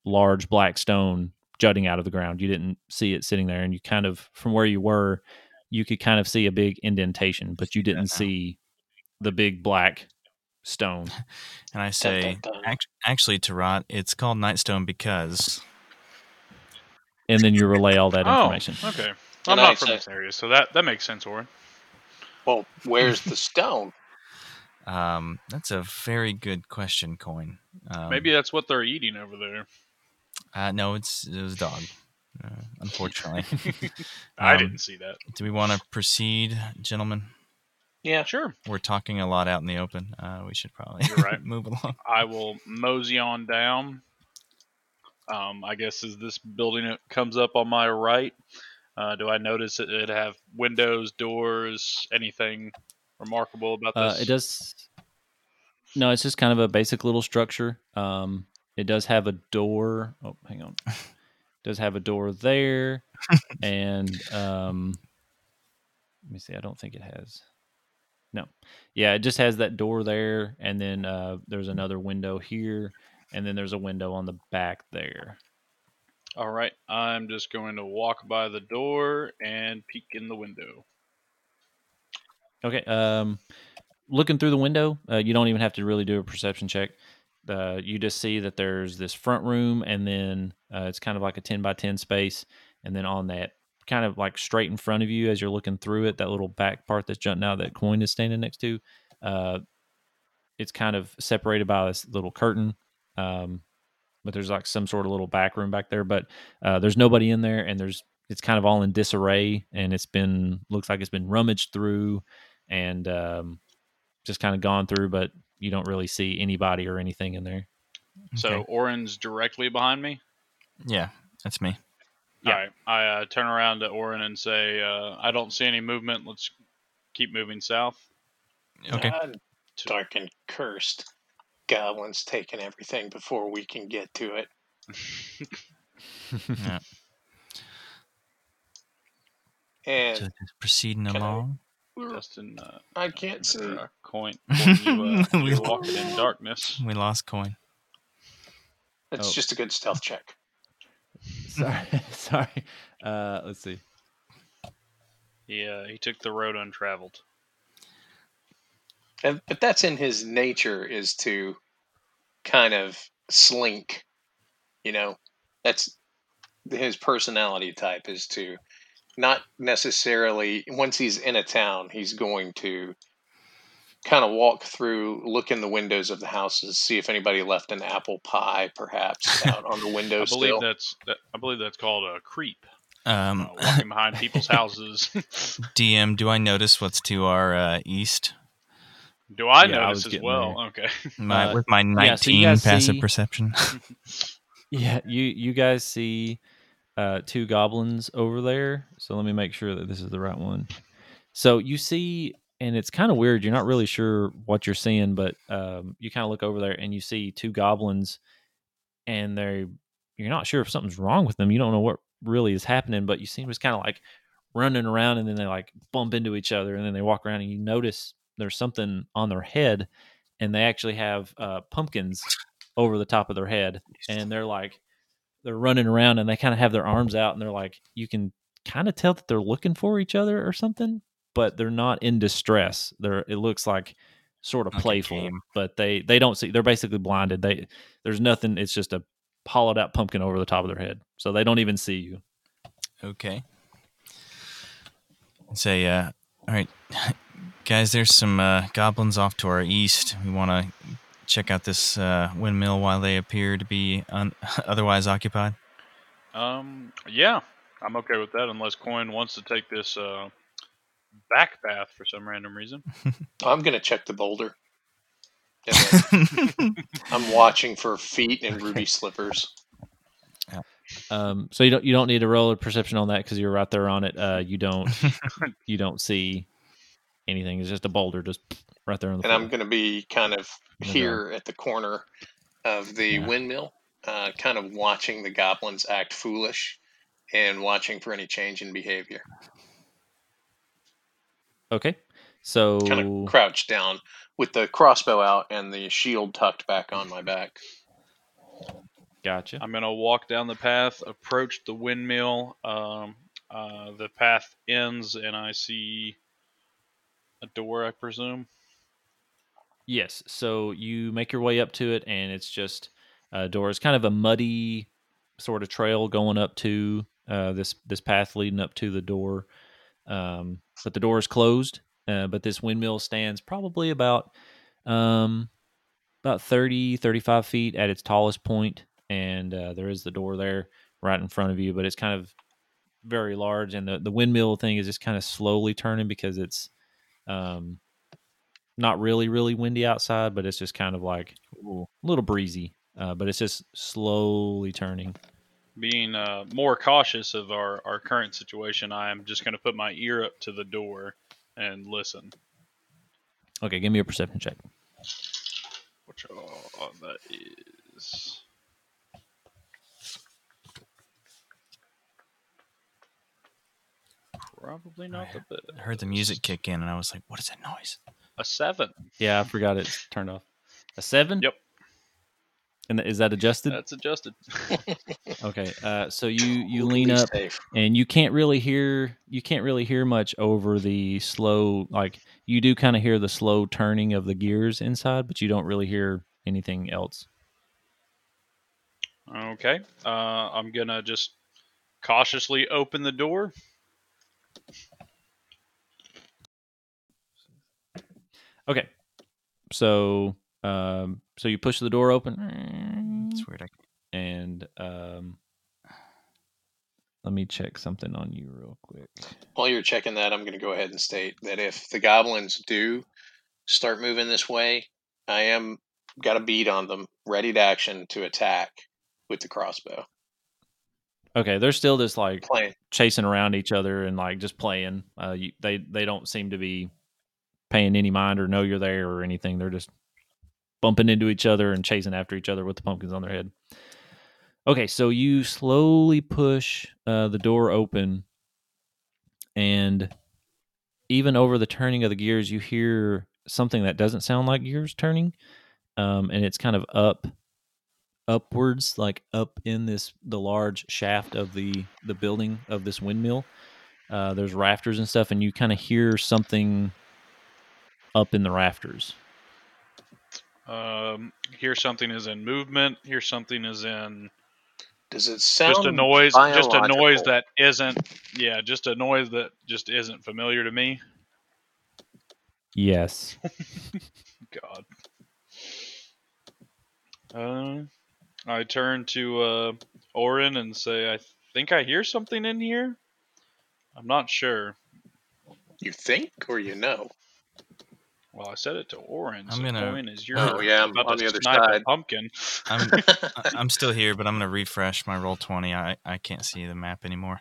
large black stone jutting out of the ground. You didn't see it sitting there, and you kind of, from where you were, you could kind of see a big indentation, but you didn't see the big black stone. And I say, dun, dun. act- actually, Tarot, it's called Nightstone because And then you relay all that Oh, information. okay. And I'm not from say- this area, so that that makes sense, Oren. Well, where's the stone? um, that's a very good question, Coin. Um, Maybe that's what they're eating over there. Uh, no, it's it was a dog. Uh, unfortunately, I Um, didn't see that. do we want to proceed, gentlemen? Yeah, Sure. We're talking a lot out in the open. Uh, we should probably You're right. move along. I will mosey on down. Um, I guess as this building it comes up on my right, uh, do I notice it, it have windows, doors, anything remarkable about Uh, this? it does. No, it's just kind of a basic little structure. Um, it does have a door. Oh, hang on. does have a door there, and um, let me see. I don't think it has. No, yeah, it just has that door there, and then uh, there's another window here, and then there's a window on the back there. All right, I'm just going to walk by the door and peek in the window. Okay. Um, looking through the window, uh, you don't even have to really do a perception check. Uh, you just see that there's this front room, and then uh, it's kind of like a ten by ten space, and then on that, kind of like straight in front of you as you're looking through it, that little back part that's jutting out that coin is standing next to, uh, it's kind of separated by this little curtain. Um, but there's like some sort of little back room back there, but uh, there's nobody in there, and there's it's kind of all in disarray, and it's been looks like it's been rummaged through and um, just kind of gone through, but you don't really see anybody or anything in there. So Okay. Oren's directly behind me. yeah, that's me. Yeah. All right, I uh, turn around to Oren and say, uh, "I don't see any movement. Let's keep moving south." Okay. God, dark and cursed. Goblins taking everything before we can get to it. Yeah. And Just proceeding Can I- along. Dustin, uh, I can't see. uh, coin, coin you, uh, We- you're walking in darkness. We lost coin. It's Oh. just a good stealth check. sorry, sorry. Uh, let's see. Yeah, he took the road untraveled. And, but that's in his nature is to kind of slink. You know, that's his personality type is to not necessarily once he's in a town, he's going to kind of walk through, look in the windows of the houses, see if anybody left an apple pie, perhaps out on the window. I window believe still. that's that, I believe that's called a creep. Um, Uh, walking behind people's houses. DM, do I notice what's to our uh, east? Do I Yeah, I notice was as getting well? Okay. My, Uh, with my yeah, so 19 passive see- perception. Yeah, you you guys see uh, two goblins over there. So let me make sure that this is the right one. So you see and it's kind of weird. You're not really sure what you're seeing, but um, you kind of look over there and you see two goblins, and they're you're not sure if something's wrong with them. You don't know what really is happening, but you see them just kind of like running around, and then they like bump into each other, and then they walk around, and you notice there's something on their head, and they actually have uh, pumpkins over the top of their head, and they're like they're running around, and they kind of have their arms out, and they're like you can kind of tell that they're looking for each other or something, but they're not in distress. They're it looks like sort of Like playful, but they they don't see. They're basically blinded. They there's nothing. It's just a hollowed out pumpkin over the top of their head, so they don't even see you. Okay. Say, uh, all right, guys. There's some uh, goblins off to our east. We want to check out this uh, windmill while they appear to be un- otherwise occupied. Um, yeah, I'm okay with that unless Coin wants to take this uh, back path for some random reason. I'm gonna check the boulder. I'm watching for feet and ruby slippers. Um, so you don't you don't need to roll a perception on that because you're right there on it. Uh, you don't you don't see anything. It's just a boulder just right there on the And floor. I'm gonna be kind of here at the corner of the Yeah. windmill, uh, kind of watching the goblins act foolish and watching for any change in behavior. okay. So Kind of crouched down with the crossbow out and the shield tucked back on my back. gotcha. I'm gonna walk down the path, approach the windmill. Um, uh, the path ends, and I see a door. I presume. Yes. So you make your way up to it, and it's just a door. It's kind of a muddy sort of trail going up to uh, this this path leading up to the door. Um, but the door is closed. Uh, but this windmill stands probably about um, about 30, 35 feet at its tallest point, and uh, there is the door there right in front of you. But it's kind of very large, and the the windmill thing is just kind of slowly turning because it's um, not really really windy outside, but it's just kind of like a little breezy. Uh, but it's just slowly turning. Being uh, more cautious of our, our current situation, I am just gonna put my ear up to the door and listen. Okay, give me a perception check. Which uh, that is. Probably not the best. I heard the music kick in, and I was like, "What is that noise?" A seven. Yeah, I forgot it's turned off. A seven. Yep. And is that adjusted? That's adjusted. Okay. Uh, so you you We'll lean up safe. and you can't really hear you can't really hear much over the slow like you do kind of hear the slow turning of the gears inside, but you don't really hear anything else. Okay. Uh, I'm gonna just cautiously open the door. Okay. So um so you push the door open It's weird. I, and um let me check something on you real quick. While you're checking that, I'm going to go ahead and state that if the goblins do start moving this way, I am got a bead on them, ready to action to attack with the crossbow. Okay, they're still just like Playing. chasing around each other and like just playing. Uh, you, they they don't seem to be paying any mind or know you're there or anything. They're just bumping into each other and chasing after each other with the pumpkins on their head. Okay, so you slowly push uh, the door open, and even over the turning of the gears, you hear something that doesn't sound like gears turning, um, and it's kind of up upwards like up in this the large shaft of the the building of this windmill uh there's rafters and stuff and you kind of hear something up in the rafters Um, here something is in movement. Here something is in Does it sound just a noise. Just a noise that isn't. Yeah, just a noise that just isn't familiar to me. yes God. Uh, I turn to uh, Orin and say, "I think I hear something in here. I'm not sure." You think or you know? Well, I said it to Orin. I'm gonna- Orin is your Oh, yeah, I'm about on to the other side. pumpkin. I'm I- I'm still here, but I'm gonna refresh my roll twenty. I I can't see the map anymore.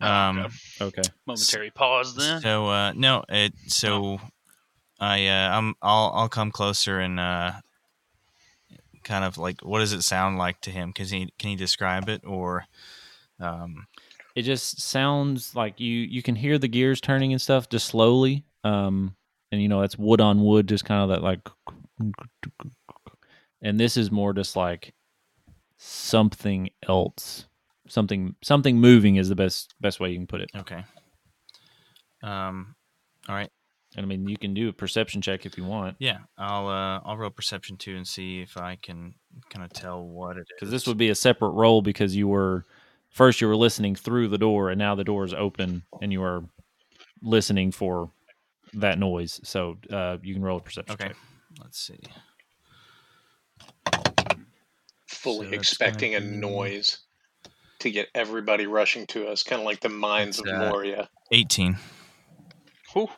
Oh, Um, okay. okay Momentary pause then. So uh, no, it so I uh, I'm I'll I'll come closer and uh, kind of like what does it sound like to him? Can he can he describe it or um It just sounds like you you can hear the gears turning and stuff just slowly. Um, and you know it's wood on wood, just kind of that like. And this is more just like something else, something something moving is the best best way you can put it. okay. Um, all right. And I mean, you can do a perception check if you want, Yeah, I'll uh I'll roll perception too and see if I can kind of tell what it is. because this would be a separate roll because you were first you were listening through the door, and now the door is open, and you are listening for that noise. So uh, you can roll a perception okay. check. Let's see. Fully So expecting a be- noise to get everybody rushing to us, kind of like the mines It's, of uh, Moria. 18. Whew.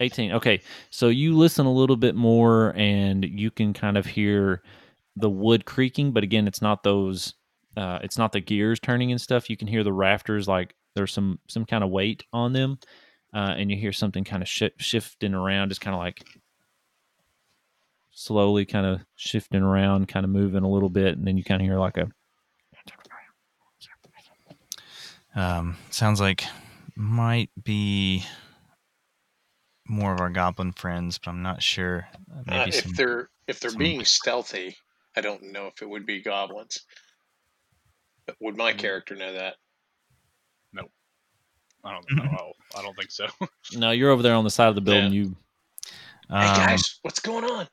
18. Okay. So you listen a little bit more and you can kind of hear the wood creaking, but again, it's not those uh it's not the gears turning and stuff. You can hear the rafters like there's some some kind of weight on them. Uh and you hear something kind of shi shifting around, just kind of like slowly kind of shifting around, kind of moving a little bit, and then you kind of hear like a Um, sounds like might be more of our goblin friends, but I'm not sure. Uh, Uh, Maybe if some. they're if they're some- being stealthy, I don't know if it would be goblins. But would my Mm. character know that? I don't know. I don't think so. No, you're over there on the side of the building. You Um, hey guys, what's going on?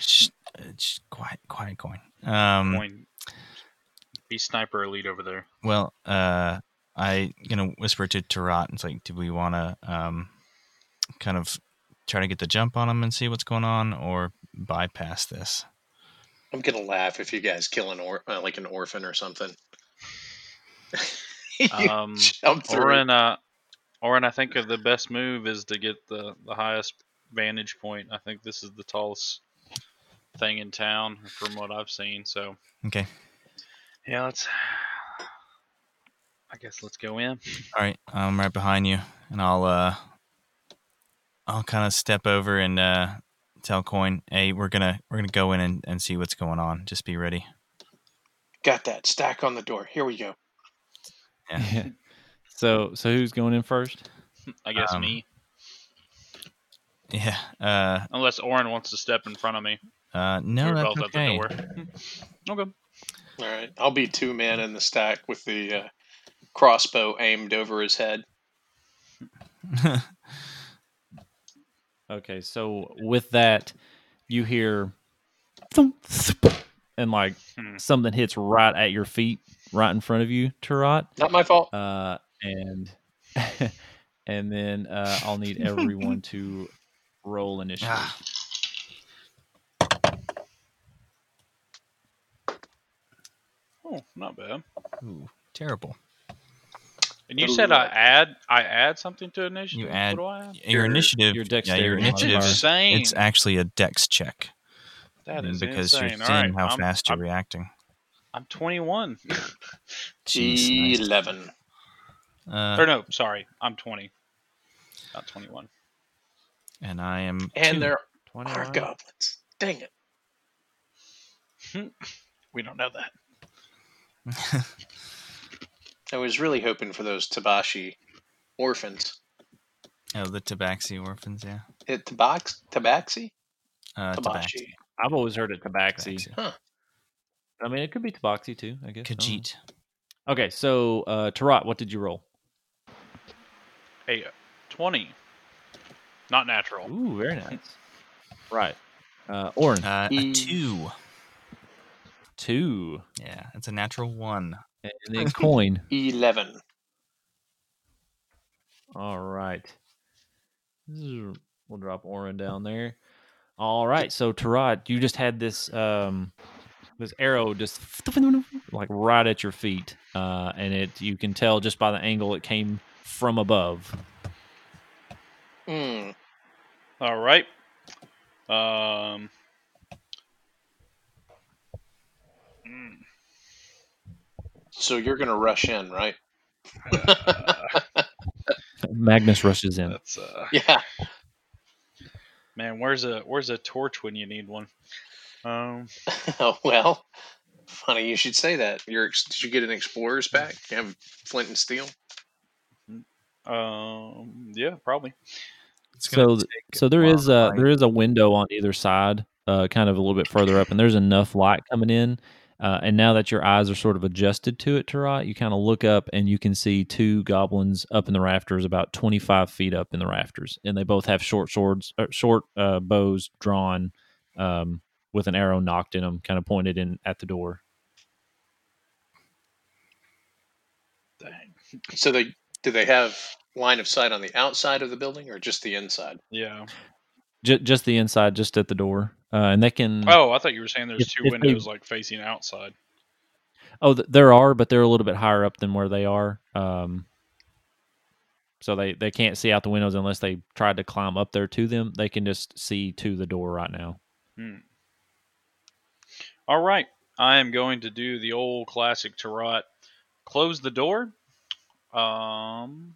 Shh, shh, quiet, quiet, coin. Um, Point. Be sniper elite over there. well, uh, I gonna whisper to Tarot. It's like, do we want to um, kind of try to get the jump on him and see what's going on, or bypass this? I'm gonna laugh if you guys kill an or uh, like an orphan or something. You Um, jump through. Orin, uh, Orin, I think the best move is to get the, the highest vantage point. I think this is the tallest thing in town from what I've seen. So Okay, yeah, let's. I guess let's go in. all right, I'm right behind you, and I'll uh, I'll kind of step over and uh, tell Coin, hey, we're gonna we're gonna go in and, and see what's going on. Just be ready. Got that stack on the door. Here we go. Yeah. so so who's going in first? I guess Um, me, Yeah. Uh, unless Orin wants to step in front of me. uh, no, Or that's okay. at the door. okay. All right, I'll be two man in the stack with the uh, crossbow aimed over his head. Okay, so with that, you hear thump, thump, and like Hmm. something hits right at your feet, right in front of you, Tarot. Not my fault. Uh, and and then uh, I'll need everyone to roll initiative. Ah. Oh, not bad. Ooh, terrible. And you Ooh, said I add I add something to initiative. You add- What do I add? Your, Your- initiative. your yeah, dexterity your initiative. Insane. It's actually a dex check That is because insane. you're seeing right, how I'm, fast you're I'm, reacting. I'm 21. Jeez, nice. Eleven. Uh, or no, sorry, I'm 20, not 21. and I am. And two. there are 21. goblins. Dang it. We don't know that. I was really hoping for those Tabashi orphans. oh, the Tabaxi orphans. Yeah. It Tabax Tabaxi? Uh, Tabashi. I've always heard it tabaxi. Tabaxi. I mean, it could be tabaxi too. I guess. I don't know. Khajiit. Okay, so uh, Tarot, what did you roll? Hey, 20. Not natural. Ooh, very nice. right, uh, Orin Uh, a two. two, Yeah, it's a natural one. and then coin. Eleven. All right. We'll drop Orin down there. All right. So Tarot, you just had this um this arrow just like right at your feet. Uh and it you can tell just by the angle it came from above. Hmm. All right. Um. mm, So you're gonna rush in, right? uh, Magnus rushes in. that's uh. Yeah. Man, where's a where's a torch when you need one? Um, oh well, funny you should say that. You're, did you get an explorer's pack? You have flint and steel. um, yeah, probably. It's So so there a is while a to find. there is a window on either side, uh, kind of a little bit further up, and there's enough light coming in. Uh, and now that your eyes are sort of adjusted to it, Tarot, you kind of look up and you can see two goblins up in the rafters, about 25 feet up in the rafters, and they both have short swords, uh, short uh, bows drawn, um, with an arrow nocked in them, kind of pointed in at the door. Dang. So they do they have line of sight on the outside of the building or just the inside? Yeah. J- just the inside, just at the door, uh, and they can. Oh, I thought you were saying there's If- two if they- windows like facing outside. Oh, th- there are, but they're a little bit higher up than where they are. Um, so they, they can't see out the windows unless they tried to climb up there to them. They can just see to the door right now. Hmm. All right, I am going to do the old classic Tarot. Close the door. Um,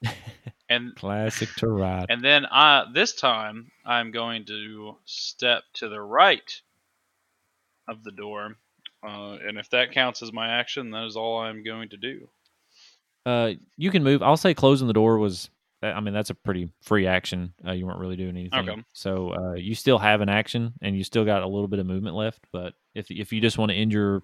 and Classic tarot. and then I this time I'm going to step to the right of the door, uh, and if that counts as my action, that is all I'm going to do. Uh, you can move. I'll say closing the door was. I mean, that's a pretty free action. Uh, you weren't really doing anything. Okay. So uh, you still have an action, and you still got a little bit of movement left. But if if you just want to end your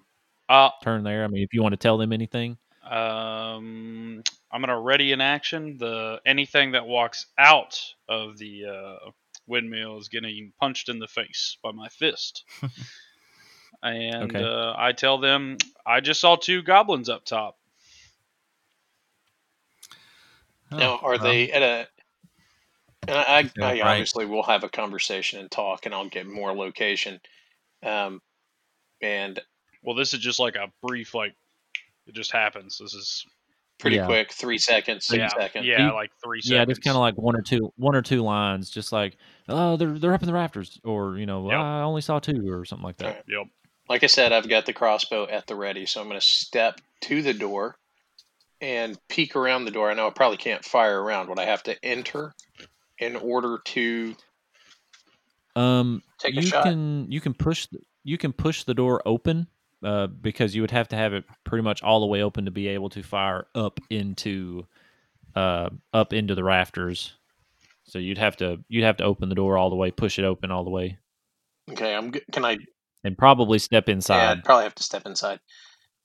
Uh, turn there, I mean, if you want to tell them anything, Um, I'm gonna ready in action. The anything that walks out of the uh, windmill is getting punched in the face by my fist. and Okay. uh, I tell them I just saw two goblins up top. Oh, now, are well, they at a? And I, I, Yeah, I right. obviously will have a conversation and talk, and I'll get more location. Um, and Well, this is just like a brief, like it just happens. This is pretty Yeah. quick, three seconds, six yeah, seconds. yeah, like three seconds. yeah, seconds. just kind of like one or two, one or two lines, just like, oh, they're they're up in the rafters, or you know, Yep. I only saw two, or something like that. Alright. Yep. Like I said, I've got the crossbow at the ready, so I'm going to step to the door and peek around the door. I know I probably can't fire around. Would I have to enter in order to Um, take a you shot? can you can push the, you can push the door open, uh, because you would have to have it pretty much all the way open to be able to fire up into, uh, up into the rafters. So you'd have to you'd have to open the door all the way, push it open all the way, Okay, I'm. Can I? and probably step inside. Yeah. I'd probably have to step inside.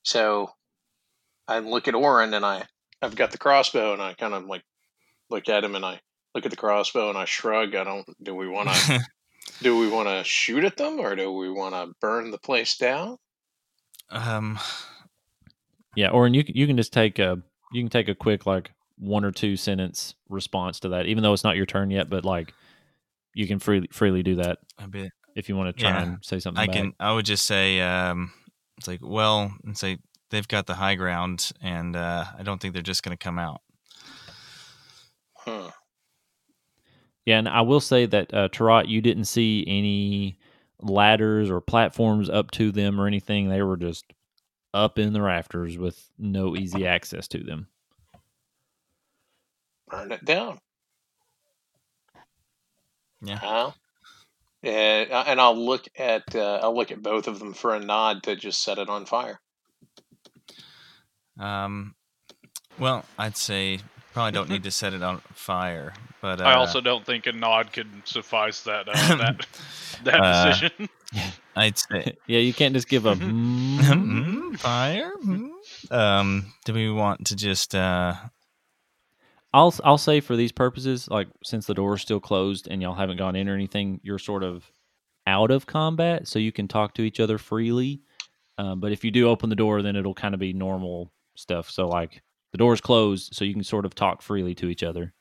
So I look at Oren and I, I've got the crossbow and I kind of like look at him and I look at the crossbow and I shrug. I don't. Do we want to? do we want to shoot at them or do we want to burn the place down? um, Yeah, or and you can- you can just take a you can take a quick like one or two sentence response to that, even though it's not your turn yet. But like, you can freely freely do that a bit. if you want to try Yeah, and say something. I back. can. I would just say, um, it's like, well, and say they've got the high ground, and uh, I don't think they're just going to come out. Huh. Yeah, and I will say that uh, Tarot, you didn't see any ladders or platforms up to them or anything. They were just up in the rafters with no easy access to them. Burn it down. Yeah. Huh? Yeah, uh, and I'll look at uh, I'll look at both of them for a nod to just set it on fire. Um, well, I'd say probably don't need to set it on fire, but uh, I also don't think a nod could suffice that uh, that that Uh, decision. I'd say yeah, you can't just give a. mm, fire. Hmm. Um, do we want to just uh, I'll I'll say for these purposes, like since the door is still closed and y'all haven't gone in or anything, you're sort of out of combat, so you can talk to each other freely. Um, but if you do open the door, then it'll kind of be normal stuff. So like the door's closed, so you can sort of talk freely to each other.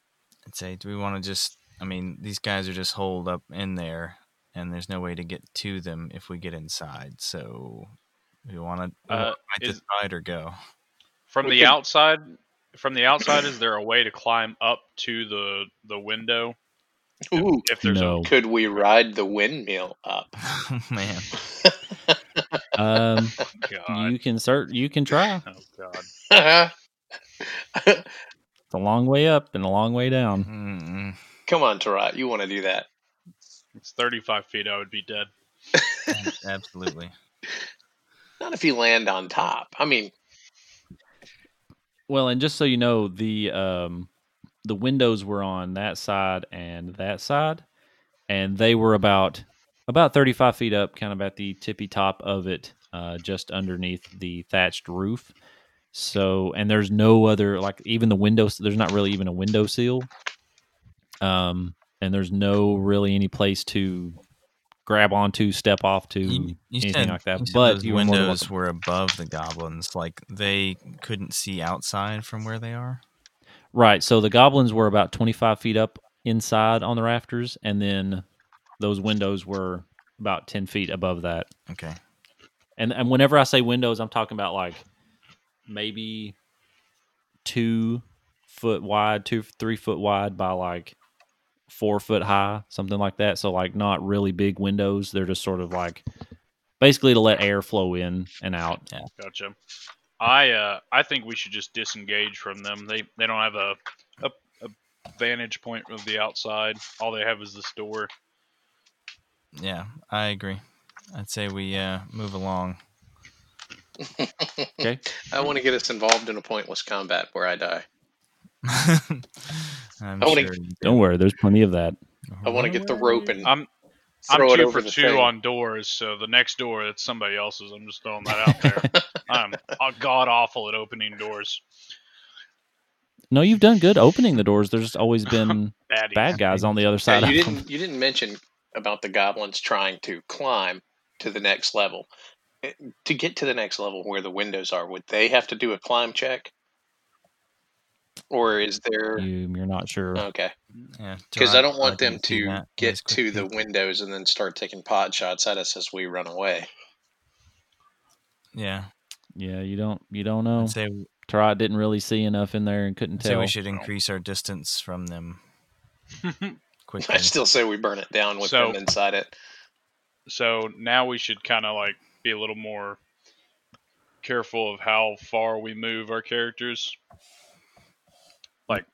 I'd say, do we want to just? I mean, these guys are just holed up in there, and there's no way to get to them if we get inside. So, we want to Uh, might is- decide or go. From the outside, from the outside, is there a way to climb up to the the window? Ooh, If there's No. could we ride the windmill up? Man, Um, God, you can cert you can try. oh God, It's a long way up and a long way down. Mm-mm. Come on, Tarot, you want to do that? It's 35 feet. I would be dead. Absolutely. Not if you land on top. I mean, Well, and just so you know, the um, the windows were on that side and that side, and they were about about thirty five feet up, kind of at the tippy top of it, uh, just underneath the thatched roof. So, and there's no other like even the windows. There's not really even a window seal. Um, and there's no really any place to grab onto, step off to, You, you anything said, like that. But those you were more than windows were above the goblins, like they couldn't see outside from where they are. Right. So the goblins were about 25 feet up inside on the rafters, and then those windows were about 10 feet above that. Okay. And and whenever I say windows, I'm talking about like maybe two foot wide, two three foot wide by like four foot high, something like that. So like not really big windows. They're just sort of like basically to let air flow in and out. Gotcha. I uh I think we should just disengage from them. They they don't have a a, a vantage point of the outside. All they have is this door. Yeah, I agree. I'd say we uh, move along. Okay. I want to get us involved in a pointless combat where I die. I'm I sure you Don't worry, there's plenty of that. I want to get the rope and I'm throw I'm it two over for two thing. on doors, so the next door it's somebody else's. I'm just throwing that out there. I'm god awful at opening doors. No, you've done good opening the doors. There's always been bad guys on the other Yeah, side you of didn't you didn't mention about the goblins trying to climb to the next level. Eh, To get to the next level where the windows are, would they have to do a climb check? Or is there You, you're not sure. okay? Because Gerard, I don't want I'd them to get as quick to the windows and then start taking pot shots at us as we run away. Yeah, Yeah, you don't. You don't know. I'd say, Tarot didn't really see enough in there and couldn't I'd say we should increase our distance from them quickly. I still say we burn it down with So- them inside it. So now we should kind of like be a little more careful of how far we move our characters. Like,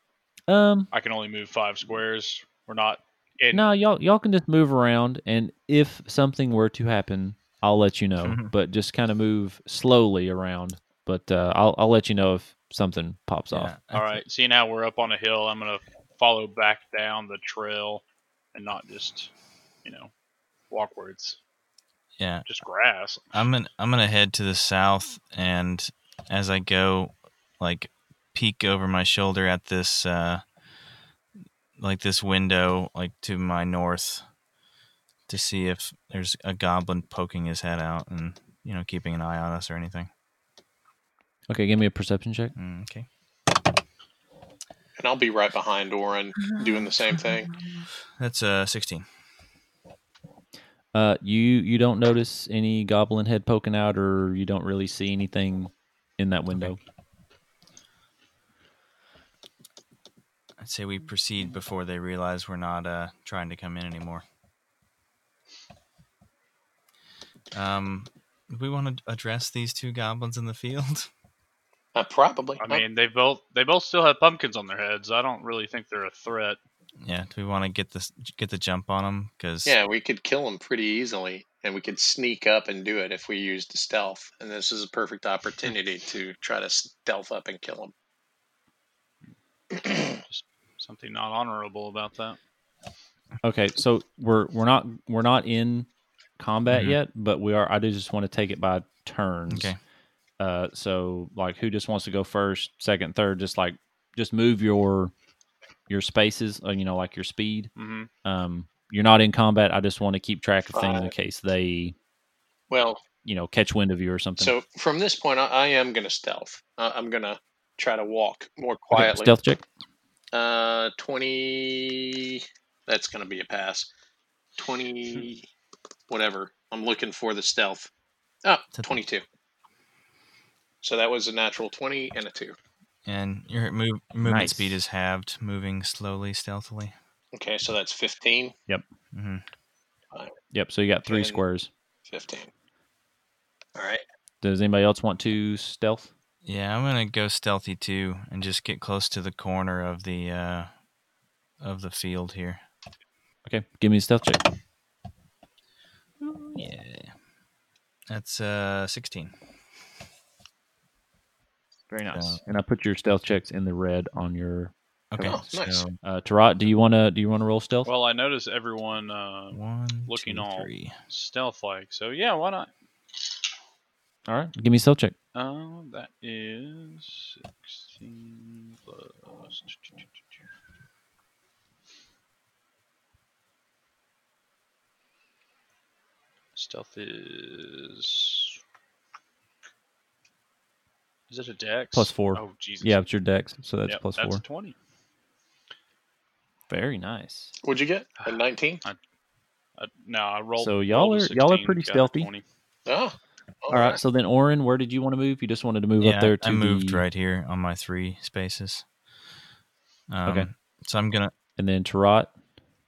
um, I can only move five squares. We're not in. no, y'all y'all can just move around, and if something were to happen, I'll let you know. But just kind of move slowly around. But uh, I'll I'll let you know if something pops off. Yeah, I All thi- right. See now we're up on a hill. I'm gonna follow back down the trail, and not just, you know, walk where it's Yeah, just grass. I'm gonna I'm gonna head to the south, and as I go, like peek over my shoulder at this, uh, like this window, like to my north, to see if there's a goblin poking his head out and you know keeping an eye on us or anything. Okay, give me a perception check. Mm, okay. And I'll be right behind Oren doing the same thing. That's uh 16. Uh, you you don't notice any goblin head poking out, or you don't really see anything in that window. I'd say we proceed before they realize we're not uh trying to come in anymore. Um, do we want to address these two goblins in the field? Uh, probably. I mean, they both they both still have pumpkins on their heads. I don't really think they're a threat. Yeah, do we want to get this get the jump on them? Because yeah, we could kill them pretty easily, and we could sneak up and do it if we used stealth. And this is a perfect opportunity to try to stealth up and kill them. Something not honorable about that. Okay, so we're we're not we're not in combat Mhm. yet, but we are. I do just want to take it by turns. Okay. Uh, so like, who just wants to go first, second, third? Just like, just move your your spaces. Uh, you know, like your speed. hmm Um, you're not in combat. I just want to keep track of things in case they, well, you know, catch wind of you or something. so from this point, I, I am going to stealth. Uh, I'm going to try to walk more Okay, quietly. stealth check. Uh, 20. That's going to be a pass. 20. Whatever. I'm looking for the stealth. Oh, 22. So that was a natural 20 and a 2. and your move movement Nice. speed is halved, moving slowly, stealthily. Okay, so that's 15. hmm Yep. So you got three And- squares. 15. All right. Does anybody else want to stealth? Yeah, I'm gonna go stealthy too, and just get close to the corner of the uh, of the field here. Okay, give me a stealth check. Yeah. That's uh 16. Very nice. Yeah. And I put your stealth checks in the red on your. Okay. Oh, nice. So Uh, Tarot, do you want to do you want to roll stealth? Well, I noticed everyone uh, one, Looking two, all- stealth like, so yeah, why not? All right, give me a stealth check. Uh, that is 16 plus. Stealth is. Is it a dex? Plus four. Oh, Jesus. Yeah, it's your dex, so that's Yep, plus that's four. a 20. Very nice. What'd you get? A 19? Uh, no, I rolled. So y'all rolled a are- y'all are pretty stealthy. 20. Oh. All right. So then, Orin, where did you want to move? You just wanted to move yeah, up there to I moved the, right here on my three spaces. Um, Okay. So I'm gonna. and then Tarot.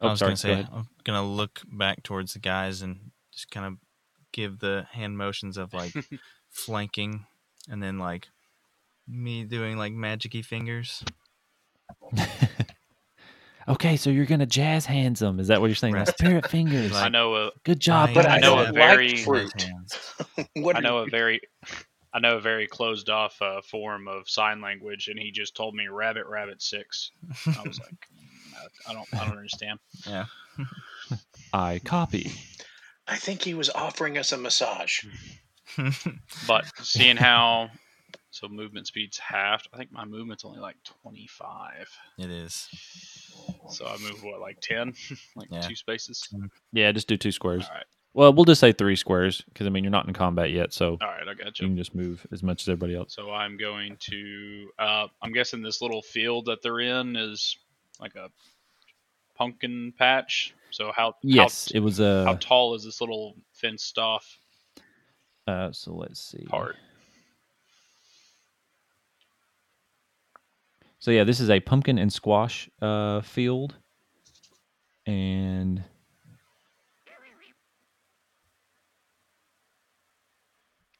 Oh, I was sorry. gonna say ahead. I'm gonna look back towards the guys and just kind of give the hand motions of like flanking, and then like me doing like magicy fingers. Okay, so you're gonna jazz hands them. Is that what you're saying? Like Right. spirit fingers. Like- I know a Good job, But. I know a like very- fruit. What I know you- a very, I know a very closed off uh, form of sign language, and he just told me rabbit, rabbit six. I was like, "Mm, I- I don't, I don't understand. Yeah. I copy. I think he was offering us a massage. But seeing how, so movement speed's halved. I think my movement's only like twenty five. it is. So I move what, like ten, like Yeah. two spaces. Yeah, just do two squares. All right, Well, we'll just say three squares because I mean you're not in combat yet, so all right, I got you you. can just move as much as everybody else. So I'm going to. Uh, I'm guessing this little field that they're in is like a pumpkin patch. So how Yes, how, it was a. how tall is this little fenced off Uh, so let's see. part? So yeah, this is a pumpkin and squash uh, field, and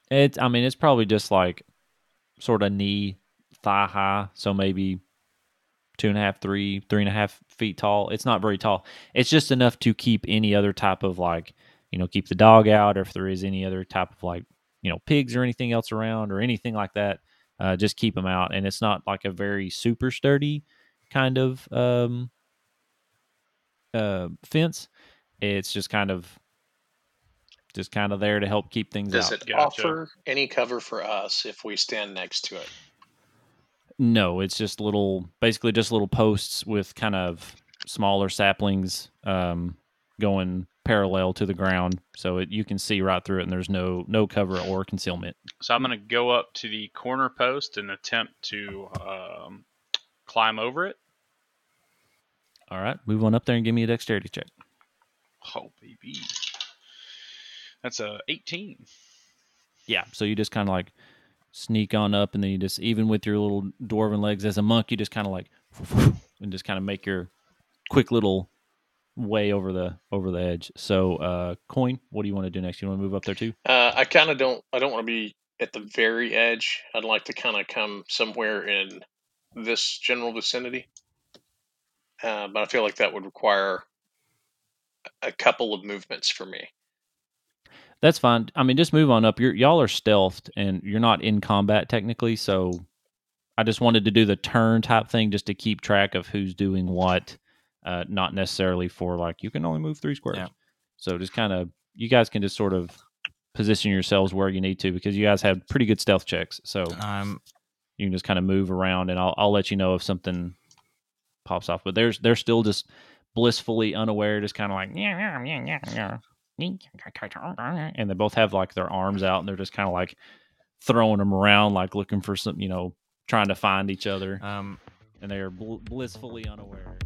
it's. I mean, it's probably just like sort of knee, thigh high, so maybe two and a half, three, three and a half feet tall. It's not very tall. It's just enough to keep any other type of like, you know, keep the dog out, or if there is any other type of like, you know, pigs or anything else around, or anything like that uh, just keep them out. And it's not like a very super sturdy kind of um, uh, fence. It's just kind of just kind of there to help keep things Does out. it Gotcha. offer any cover for us if we stand next to it? No, it's just little, basically just little posts with kind of smaller saplings um, going parallel to the ground, so it, you can see right through it, and there's no no cover or concealment. So I'm going to go up to the corner post and attempt to um, climb over it. All right, move on up there and give me a dexterity check. Oh baby, that's a 18. Yeah, so you just kind of like sneak on up, and then you just even with your little dwarven legs as a monk, you just kind of like and just kind of make your quick little way over the over the edge. So, uh, coin, what do you want to do next? You want to move up there too? Uh, I kind of don't. I don't want to be at the very edge. I'd like to kind of come somewhere in this general vicinity. Uh, but I feel like that would require a couple of movements for me. That's fine. I mean, just move on up. You're y'all are stealthed, and you're not in combat technically. So, I just wanted to do the turn type thing just to keep track of who's doing what. Uh, not necessarily for like you can only move three squares. Yeah. So just kind of you guys can just sort of position yourselves where you need to because you guys have pretty good stealth checks. So Um, you can just kind of move around, and I'll I'll let you know if something pops off. But there's they're still just blissfully unaware, just kind of like yeah yeah yeah yeah and they both have like their arms out, and they're just kind of like throwing them around, like looking for some, you know, trying to find each other, um, and they are bl- blissfully unaware.